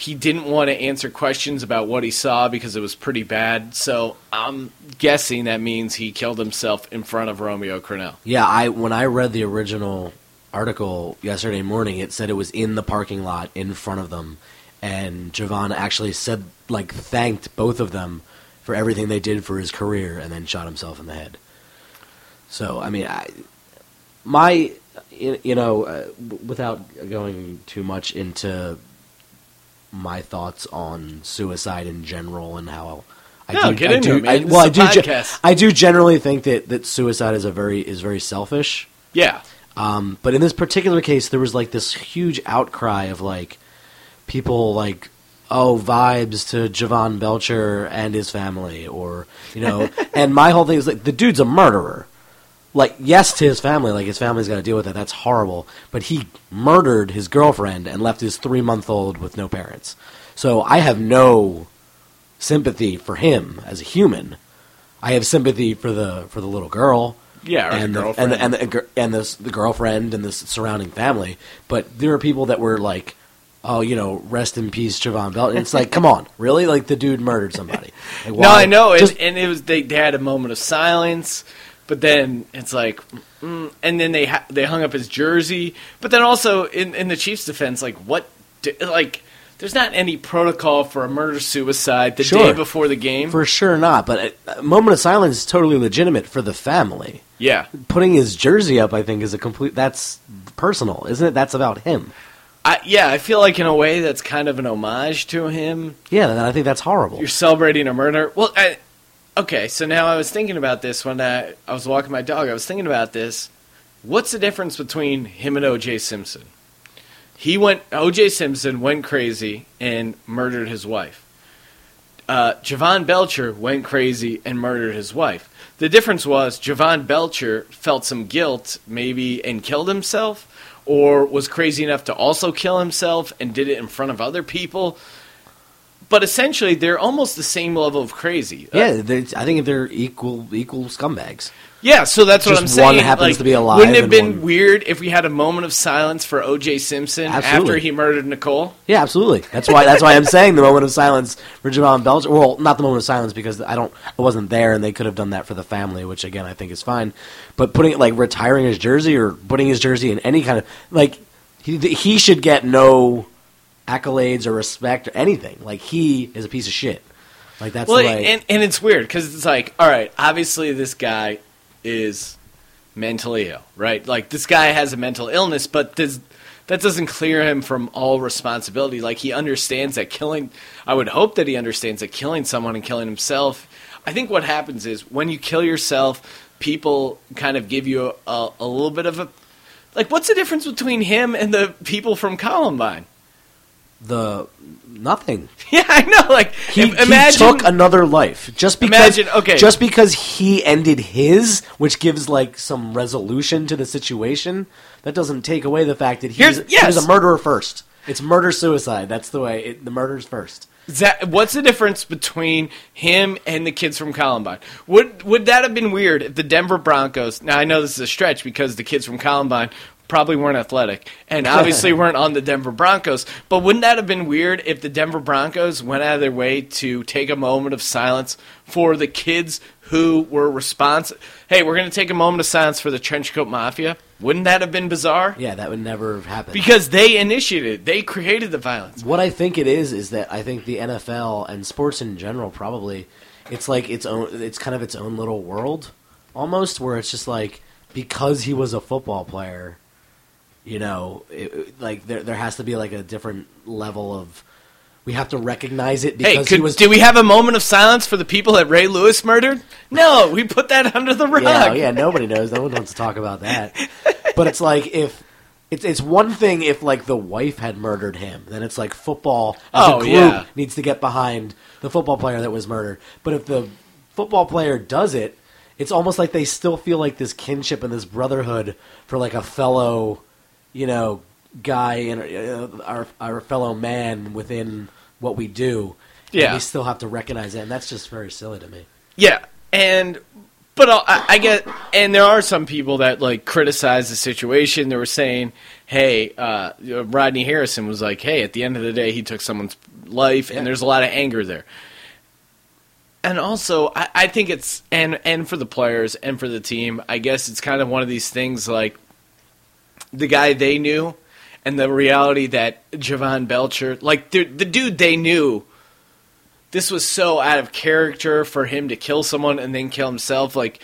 he didn't want to answer questions about what he saw because it was pretty bad. So I'm guessing that means he killed himself in front of Romeo Crennel. Yeah, I when I read the original article yesterday morning, it said it was in the parking lot in front of them, and Jovan actually said like thanked both of them for everything they did for his career, and then shot himself in the head. So I mean, I, my you know, uh, without going too much into my thoughts on suicide in general and how. I No, get I into do, it, man. I, well, I do. ge- I do generally think that, that suicide is a very is very selfish. Yeah. Um, but in this particular case, there was like this huge outcry of like people like, oh, vibes to Jovan Belcher and his family, or you know. and my whole thing is like the dude's a murderer. Like, yes, to his family, like his family's got to deal with that. That's horrible. But he murdered his girlfriend and left his three month old with no parents. So I have no sympathy for him as a human. I have sympathy for the for the little girl Yeah, and the the, girlfriend. and the, and the, and the, the girlfriend and the surrounding family. But there are people that were like, "Oh, you know, rest in peace, Jovan Bell." And it's like, come on, really? Like the dude murdered somebody. Like, No, I know, and, and it was they, they had a moment of silence, but then it's like, mm, and then they ha- they hung up his jersey, but then also in in the Chiefs' defense, like what, di- like there's not any protocol for a murder suicide the Sure. day before the game. for sure not. But a, a moment of silence is totally legitimate for the family. yeah, Putting his jersey up, I think, is a complete. That's personal, isn't it? That's about him. I, yeah, I feel like in a way that's kind of an homage to him. Yeah, and I think that's horrible. You're celebrating a murder. Well, I, okay, so now I was thinking about this when I, I was walking my dog. I was thinking about this. What's the difference between him and O.J. Simpson? He went. O.J. Simpson went crazy and murdered his wife. Uh, Jovan Belcher went crazy and murdered his wife. The difference was Jovan Belcher felt some guilt, maybe, and killed himself, or was crazy enough to also kill himself and did it in front of other people. But essentially, they're almost the same level of crazy. Uh, yeah, I think they're equal equal scumbags. yeah. So that's what I'm saying. one happens Like, to be alive Wouldn't it have been one- weird if we had a moment of silence for O.J. Simpson after he murdered Nicole? Yeah, absolutely. That's why. That's why I'm saying the moment of silence for Jovan Belcher. Well, not the moment of silence because I don't. I wasn't there, and they could have done that for the family, which again I think is fine. But putting like retiring his jersey or putting his jersey in any kind of like he he should get no accolades or respect or anything. Like he is a piece of shit. Like that's Well, way. and, and it's weird because it's like, all right, obviously this guy is mentally ill, right? Like this guy has a mental illness, but does that doesn't clear him from all responsibility. Like he understands that killing. I would hope that he understands that killing someone and killing himself. I think what happens is when you kill yourself, people kind of give you a, a little bit of a like. What's the difference between him and the people from Columbine? The nothing. Yeah, I know. Like, He, im- he imagine took another life just because. Imagine- okay. just because he ended his, which gives like some resolution to the situation. That doesn't take away the fact that he, Here's- was, he was a murderer first. It's murder suicide. That's the way. It, the murder's first. That, what's the difference between him and the kids from Columbine? Would would that have been weird if the Denver Broncos? Now I know this is a stretch because the kids from Columbine probably weren't athletic and obviously weren't on the Denver Broncos. But wouldn't that have been weird if the Denver Broncos went out of their way to take a moment of silence for the kids who were responsible? Hey, we're going to take a moment of silence for the Trenchcoat Mafia. Wouldn't that have been bizarre? Yeah, that would never have happened. Because they initiated it. They created the violence. What I think it is is that I think the NFL and sports in general probably it's like its own it's kind of its own little world almost where it's just like because he was a football player you know it, like there there has to be like a different level of we have to recognize it because Hey, could, he was do we have a moment of silence for the people that Ray Lewis murdered? No, we put that under the rug. yeah, yeah, nobody knows. No one wants to talk about that. But it's like if it's it's one thing if like the wife had murdered him, then it's like football as Oh, a group yeah. needs to get behind the football player that was murdered. But if the football player does it, it's almost like they still feel like this kinship and this brotherhood for like a fellow, you know, guy and uh, our our fellow man within what we do. And Yeah. we still have to recognize it, and that's just very silly to me. Yeah, and but I, I get, and there are some people that like criticize the situation. They were saying, "Hey, uh, Rodney Harrison was like, hey, at the end of the day, he took someone's life, Yeah. and there's a lot of anger there." And also, I, I think it's and and for the players and for the team, I guess it's kind of one of these things like the guy they knew and the reality that Jovan Belcher, like the dude they knew, this was so out of character for him to kill someone and then kill himself. Like,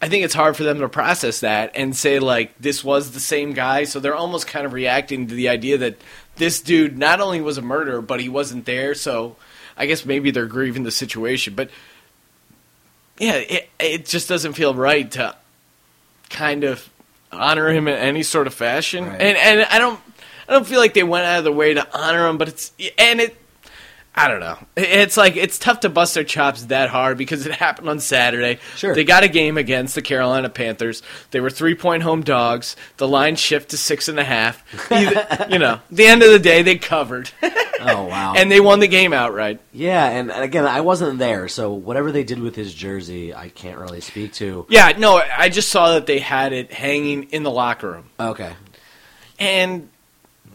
I think it's hard for them to process that and say like this was the same guy. So they're almost kind of reacting to the idea that this dude not only was a murderer, but he wasn't there. So I guess maybe they're grieving the situation, but yeah, it it just doesn't feel right to kind of honor him in any sort of fashion. Right. And and I don't I don't feel like they went out of their way to honor him, but it's and it I don't know. It's like it's tough to bust their chops that hard because it happened on Saturday. Sure. They got a game against the Carolina Panthers. They were three point home dogs. The line shift to six and a half. Either, you know, the end of the day they covered Oh wow! and they won the game outright. Yeah, and, and again, I wasn't there, so whatever they did with his jersey, I can't really speak to. Yeah, no, I just saw that they had it hanging in the locker room. Okay, And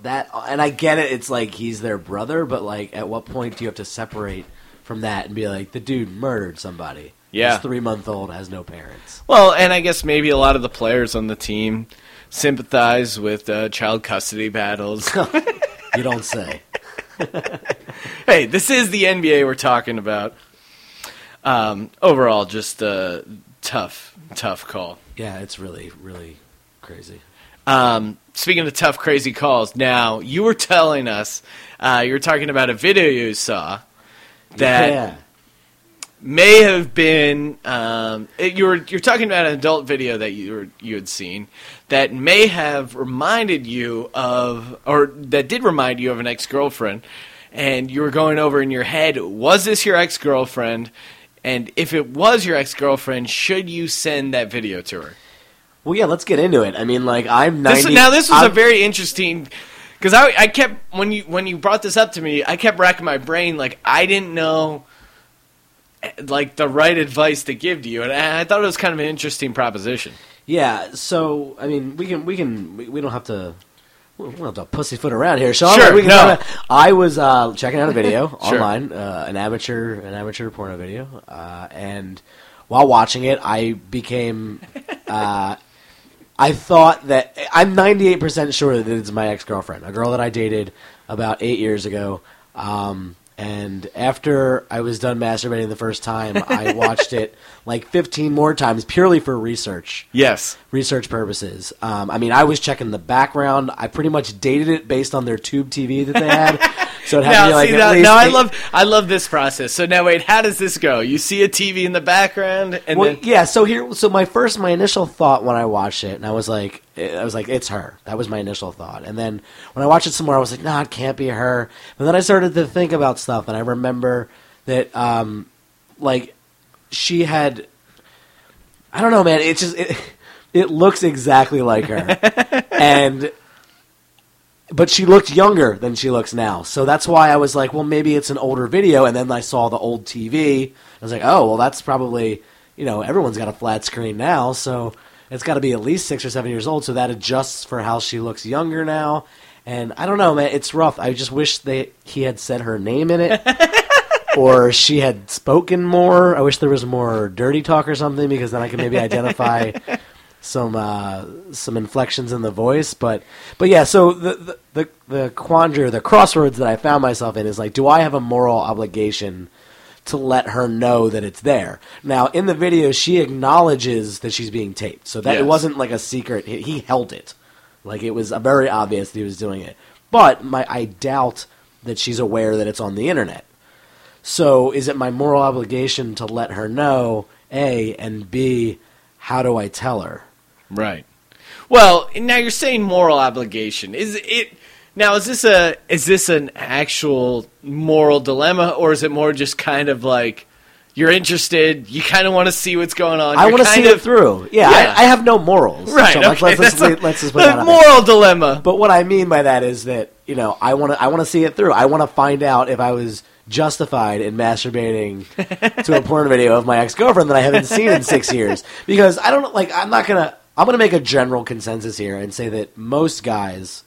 that and I get it. It's like he's their brother, but like, at what point do you have to separate from that and be like, the dude murdered somebody? Yeah. three month old, has no parents. Well, and I guess maybe a lot of the players on the team sympathize with uh, child custody battles. You don't say. hey, this is the NBA we're talking about. Um, overall, just a tough, tough call. Yeah, it's really, really crazy. Um, speaking of tough, crazy calls, now you were telling us uh, you were talking about a video you saw that yeah, may have been um, it, you were you're talking about an adult video that you were you had seen that may have reminded you of or that did remind you of an ex girlfriend, and you were going over in your head was this your ex girlfriend, and if it was your ex girlfriend, should you send that video to her? Well, yeah. Let's get into it. I mean, like, I'm This, now this was a I'm- very interesting because I, I kept when you when you brought this up to me, I kept racking my brain like I didn't know eh, like the right advice to give to you, and I I thought it was kind of an interesting proposition. Yeah, so I mean, we can we can we, we don't have to we don't have to pussyfoot around here, Sean. Sure, no. about- I was uh, checking out a video Sure. online, uh, an amateur an amateur porno video, uh, and while watching it, I became. Uh, I thought that I'm 98 percent sure that it's my ex girlfriend, a girl that I dated about eight years ago. Um, and after I was done masturbating the first time, I watched it like 15 more times purely for research Yes, research purposes. Um, I mean, I was checking the background. I pretty much dated it based on their tube TV that they had. So it had now, to be like see least now I love I love this process. So now wait, how does this go? You see a TV in the background, and Well, then yeah. So here, so my first, my initial thought when I watched it, and I was like, I was like, it's her. That was my initial thought. And then when I watched it some more, I was like, nah, it can't be her. And then I started to think about stuff, and I remember that, um, like, she had, I don't know, man. It just it, it looks exactly like her, and but she looked younger than she looks now. So that's why I was like, well, maybe it's an older video. And then I saw the old TV. I was like, oh, well, that's probably, you know, everyone's got a flat screen now. So it's got to be at least six or seven years old. So that adjusts for how she looks younger now. And I don't know, man. It's rough. I just wish they he had said her name in it. or she had spoken more. I wish there was more dirty talk or something because then I could maybe identify some uh, some inflections in the voice. But but yeah, so the the the, the quandary, the crossroads that I found myself in is like, do I have a moral obligation? To let her know that it's there. Now, in the video, she acknowledges that she's being taped, so that it wasn't like a secret. He, he held it, like it was very obvious that he was doing it. But my, I doubt that she's aware that it's on the internet. So is it my moral obligation to let her know, A, and B, how do I tell her? right. Well, now you're saying moral obligation. Is it now? Is this a is this an actual moral dilemma, or is it more just kind of like you're interested, you kind of want to see what's going on? I want to see kind it through. Yeah, Yeah. I, I have no morals. Right. So let's, okay, let's, a- let's just put the that out there. moral dilemma. But what I mean by that is that, you know, I want to I want to see it through. I want to find out if I was justified in masturbating to a porn video of my ex-girlfriend that I haven't seen in 6 years because I don't like I'm not to I'm going to make a general consensus here and say that most guys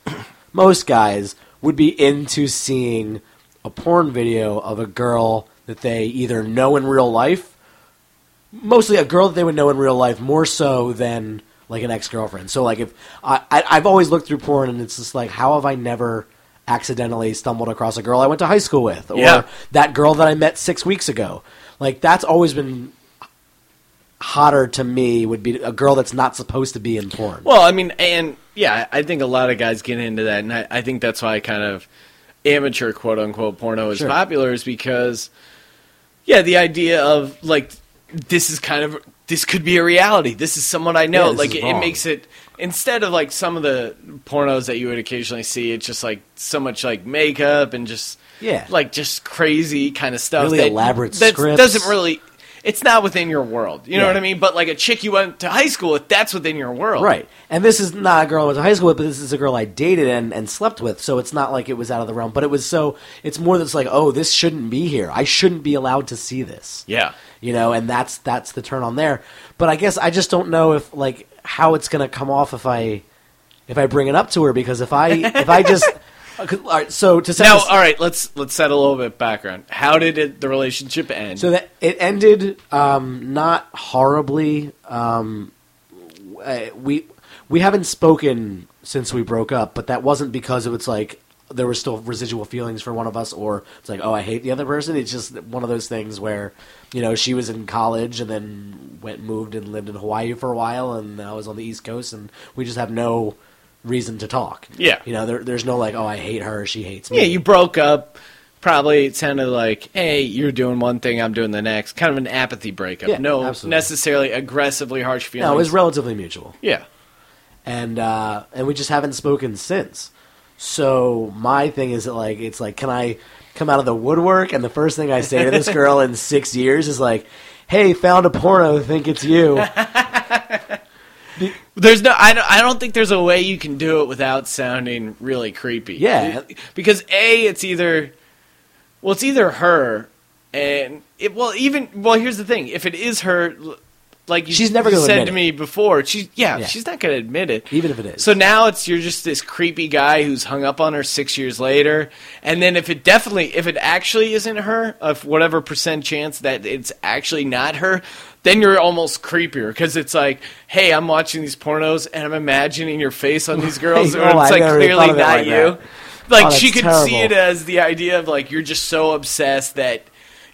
most guys would be into seeing a porn video of a girl that they either know in real life mostly a girl that they would know in real life more so than like an ex girlfriend. So like if I, I I've always looked through porn and it's just like how have I never accidentally stumbled across a girl I went to high school with or Yeah. that girl that I met six weeks ago. Like that's always been hotter to me would be a girl that's not supposed to be in porn. Well, I mean, and yeah, I think a lot of guys get into that, and I, I think that's why kind of amateur quote unquote porno is Sure. popular, is because yeah, the idea of like this is kind of this could be a reality. This is someone I know. Yeah, like it, it makes it instead of like some of the pornos that you would occasionally see, it's just like so much like makeup and just Yeah. like just crazy kind of stuff. Really that, elaborate that scripts. doesn't really. It's not within your world. You know Yeah. what I mean? But like a chick you went to high school with, that's within your world. Right. And this is not a girl I went to high school with, but this is a girl I dated and, and slept with. So it's not like it was out of the realm. But it was so, it's more that's like, oh, this shouldn't be here. I shouldn't be allowed to see this. Yeah. You know, and that's that's the turn on there. But I guess I just don't know if like how it's gonna come off if I if I bring it up to her because if I if I just all right, so to set Now, this- all right, let's let's set a little bit background. How did it, the relationship end? So that it ended um, not horribly. Um, uh, we we haven't spoken since we broke up, but that wasn't because it was like there were still residual feelings for one of us, or it's like oh I hate the other person. It's just one of those things where you know she was in college and then went moved and lived in Hawaii for a while, and I was on the East Coast, and we just have no reason to talk. Yeah. you know there, there's no like oh I hate her, she hates me. yeah, you broke up. Probably it sounded like, hey, you're doing one thing, I'm doing the next. Kind of an apathy breakup. Yeah, no absolutely. necessarily aggressively harsh feelings. no, it was relatively mutual. yeah. and uh, and we just haven't spoken since. So my thing is that like it's like can I come out of the woodwork and the first thing I say to this girl in six years is like, "Hey, found a porno. Think it's you." There's no, I don't, I don't think there's a way you can do it without sounding really creepy. Yeah. because a, it's either, well, it's either her, and it, well, even, well, here's the thing: if it is her, like you She's never gonna said to it. me before, she's yeah, Yeah. she's not going to admit it, Even if it is. So now it's you're just this creepy guy who's hung up on her six years later, and then if it definitely, if it actually isn't her, of whatever percent chance that it's actually not her, then you're almost creepier because it's like, hey, I'm watching these pornos and I'm imagining your face on these girls, and Oh, it's like clearly thought of it not like you. that. Like Oh, she could see it as the idea of like you're just so obsessed that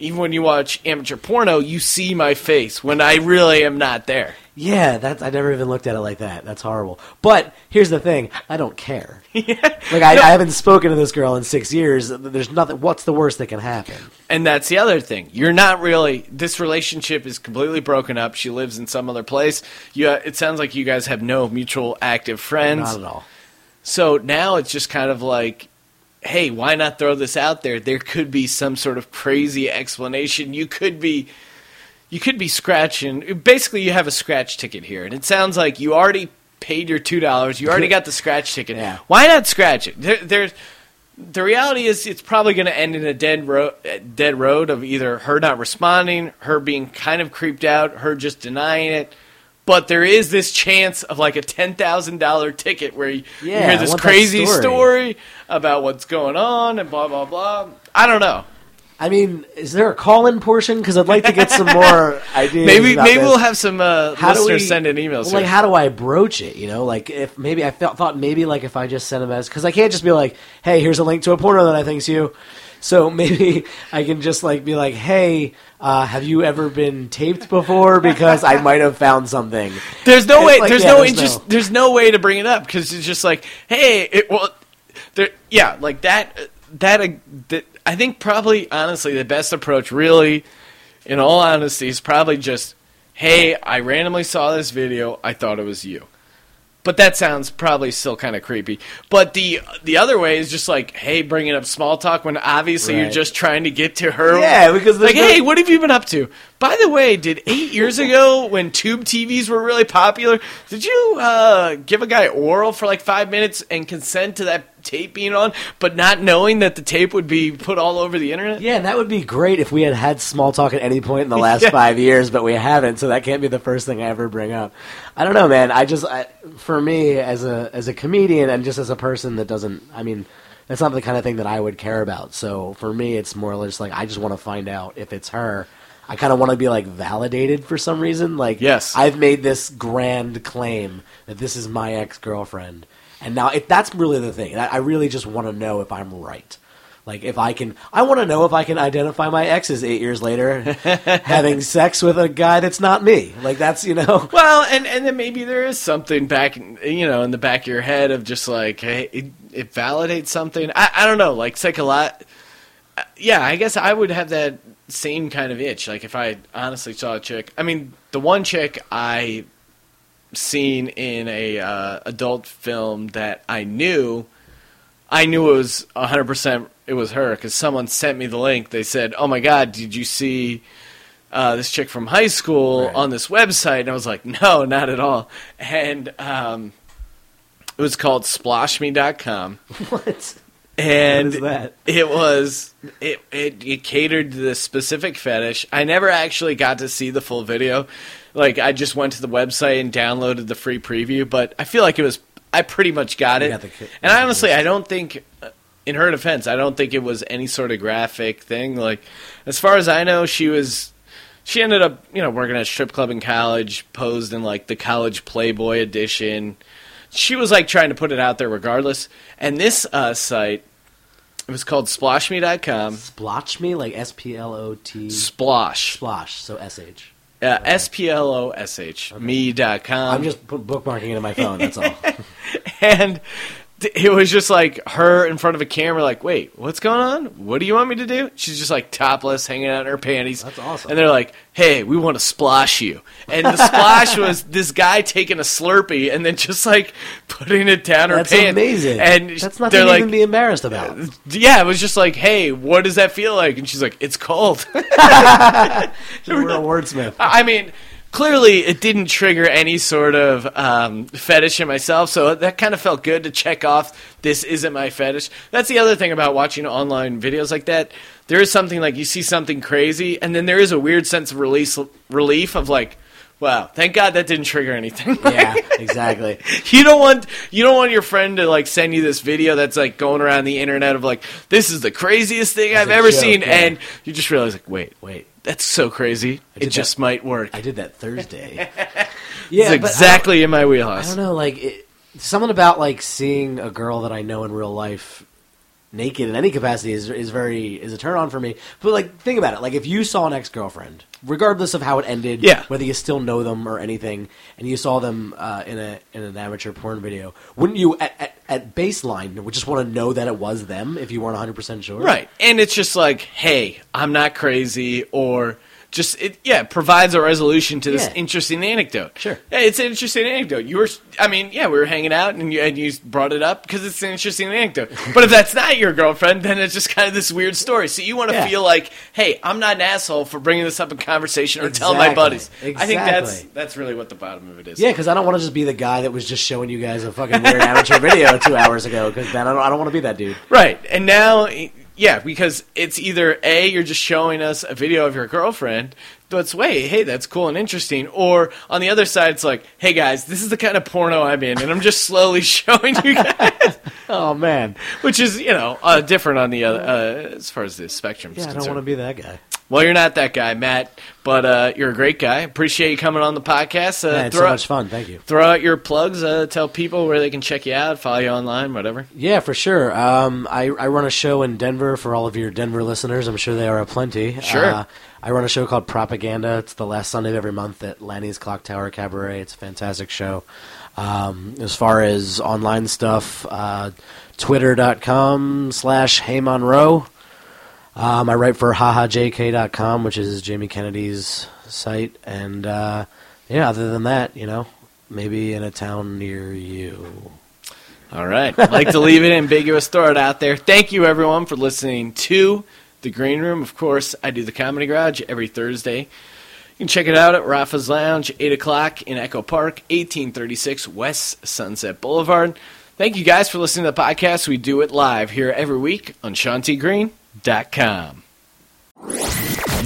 even when you watch amateur porno, you see my face when I really am not there. Yeah, that's I never even looked at it like that. That's horrible. But here's the thing: I don't care. Like I, I haven't spoken to this girl in six years. There's nothing. What's the worst that can happen? And that's the other thing. You're not really. This relationship is completely broken up. She lives in some other place. You, it sounds like you guys have no mutual active friends. Not at all. So now it's just kind of like, hey, why not throw this out there? There could be some sort of crazy explanation. You could be, you could be scratching. Basically, you have a scratch ticket here, and it sounds like you already paid your two dollars. You already got the scratch ticket. Yeah. Why not scratch it? There, there's. The reality is, it's probably going to end in a dead road, dead road of either her not responding, her being kind of creeped out, her just denying it. But there is this chance of like a ten thousand dollar ticket where you, you hear this crazy story. story about what's going on and blah blah blah. I don't know. I mean, is there a call-in portion? Because I'd like to get some more ideas. Maybe maybe this. we'll have some uh, How listeners we- send in emails. Well, like, how do I broach it? You know, like if maybe I felt, thought maybe like if I just sent a message because I can't just be like, "Hey, here's a link to a porno that I think's you." So maybe I can just like be like, "Hey, uh, have you ever been taped before?" Because I might have found something. There's no It's way. like, there's yeah, no there's interest. no- There's no way to bring it up because it's just like, hey, it, well, there, yeah, like that. That, uh, that I think probably honestly the best approach, really, in all honesty, is probably just, hey, I randomly saw this video. I thought it was you. But that sounds probably still kind of creepy. But the the other way is just like, hey, bringing up small talk when obviously you're just trying to get to her. Yeah, because like, no- hey, what have you been up to? By the way, did eight years ago when tube TVs were really popular, did you uh, give a guy oral for like five minutes and consent to that tape being on, but not knowing that the tape would be put all over the internet? Yeah, and that would be great if we had had small talk at any point in the last Yeah. five years, but we haven't. So that can't be the first thing I ever bring up. I don't know, man. I just, I, for me, as a as a comedian and just as a person that doesn't, I mean, that's not the kind of thing that I would care about. So for me, it's more or less like I just want to find out if it's her. I kind of want to be like validated for some reason. Like, Yes. I've made this grand claim that this is my ex girlfriend, and now if that's really the thing, I I really just want to know if I'm right. Like if I can, I want to know if I can identify my exes eight years later having sex with a guy that's not me. Like that's you know, Well, and and then maybe there is something back, you know, in the back of your head of just like, hey, it, it validates something. I, I don't know, like psycholog. Yeah, I guess I would have that same kind of itch. Like if I honestly saw a chick. I mean, the one chick I seen in a uh, adult film that I knew, I knew it was hundred percent. It was her because someone sent me the link. They said, "Oh my god, did you see?" uh, this chick from high school Right. on this website, and I was like, no, not at all. And um, it was called splashme.com. what? And What is that? it was it, it it catered to this specific fetish. I never actually got to see the full video. Like I just went to the website and downloaded the free preview, but I feel like it was I pretty much got it. got the and the honestly. I don't think uh, in her defense, I don't think it was any sort of graphic thing. Like as far as I know, she was she ended up, you know, working at a strip club in college, posed in like the college Playboy edition. She was like trying to put it out there regardless. And this uh, site, it was called splashme.com. Splotch me like S P L O T Splosh. splosh. So S H. Uh, S P L O S H. Me.com. I'm just bookmarking it in my phone. That's all. and it was just like her in front of a camera, like, wait, what's going on? What do you want me to do? She's just like topless, hanging out in her panties. That's awesome. And they're like, hey, we want to splash you. And the splash was this guy taking a Slurpee and then just like putting it down her That's pants. amazing. And that's nothing they're to like, even be embarrassed about. yeah, it was just like, hey, what does that feel like? And she's like, it's cold. We're a wordsmith. I mean, clearly it didn't trigger any sort of um, fetish in myself, so that kind of felt good to check off this isn't my fetish. That's the other thing about watching online videos like that. There is something like you see something crazy, and then there is a weird sense of release, relief of like, wow, thank God that didn't trigger anything. Yeah, exactly. you don't want you don't want your friend to like send you this video that's like going around the internet of like this is the craziest thing I've ever joke, seen, yeah. and you just realize like, wait, Wait, that's so crazy. It did just that- might work. I did that Thursday. yeah, it's exactly in my wheelhouse. I don't know, like it, something about like seeing a girl that I know in real life naked in any capacity is is very is a turn on for me. But like, think about it. Like, if you saw an ex girlfriend, regardless of how it ended, Yeah. whether you still know them or anything, and you saw them uh, in a in an amateur porn video, wouldn't you at, at, at baseline would just want to know that it was them if you weren't 100 percent sure? Right. And it's just like, hey, I'm not crazy or just it yeah, provides a resolution to this Yeah. interesting anecdote. Sure. Yeah, it's an interesting anecdote. You were I mean, yeah, we were hanging out and you and you brought it up because it's an interesting anecdote. but if that's not your girlfriend, then it's just kind of this weird story. So you want to Yeah. feel like, hey, I'm not an asshole for bringing this up in conversation or telling my Exactly. buddies. I think that's that's really what the bottom of it is. Yeah, because I don't want to just be the guy that was just showing you guys a fucking weird amateur video two hours ago. Because then I don't, I don't want to be that dude. Right. And now, yeah, because it's either A, you're just showing us a video of your girlfriend, that's way, hey, that's cool and interesting. Or on the other side, it's like, hey guys, this is the kind of porno I'm in, and I'm just slowly showing you guys, Oh man, which is, you know, uh, different on the other, uh, as far as the spectrum yeah, is I don't want to be that guy. Well, you're not that guy, Matt, but uh, you're a great guy. Appreciate you coming on the podcast. Uh, Yeah, it's so out, much fun. Thank you. throw out your plugs, uh, tell people where they can check you out, follow you online, whatever. Yeah, for sure. Um, I, I run a show in Denver for all of your Denver listeners. I'm sure they are aplenty. Sure. Uh, I run a show called Propaganda. It's the last Sunday of every month at Lannie's Clock Tower Cabaret. It's a fantastic show. Um, as far as online stuff, uh, twitter.com slash Hey Monroe. Um, I write for hahajk.com, which is Jamie Kennedy's site. And uh, yeah, other than that, you know, maybe in a town near you. All right. like to leave it ambiguous, throw it out there. Thank you, everyone, for listening to The Green Room. Of course, I do the Comedy Garage every Thursday. You can check it out at Rafa's Lounge, 8 o'clock in Echo Park, 1836 West Sunset Boulevard. Thank you guys for listening to the podcast. We do it live here every week on ShantiGreen.com.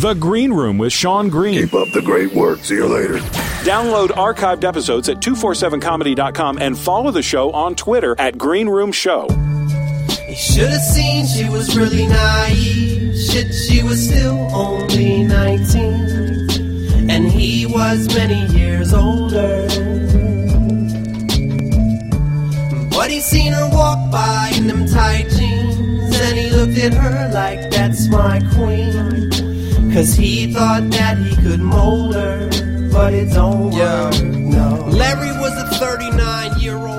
The Green Room with Sean Green. Keep up the great work. See you later. Download archived episodes at 247comedy.com and follow the show on Twitter at Green Room Show. You should have seen she was really naive. Shit, she was still only 19. And he was many years older. But he seen her walk by in them tight jeans. And he looked at her like, that's my queen. Cause he thought that he could mold her. But it's over. No. Larry was a 39 year old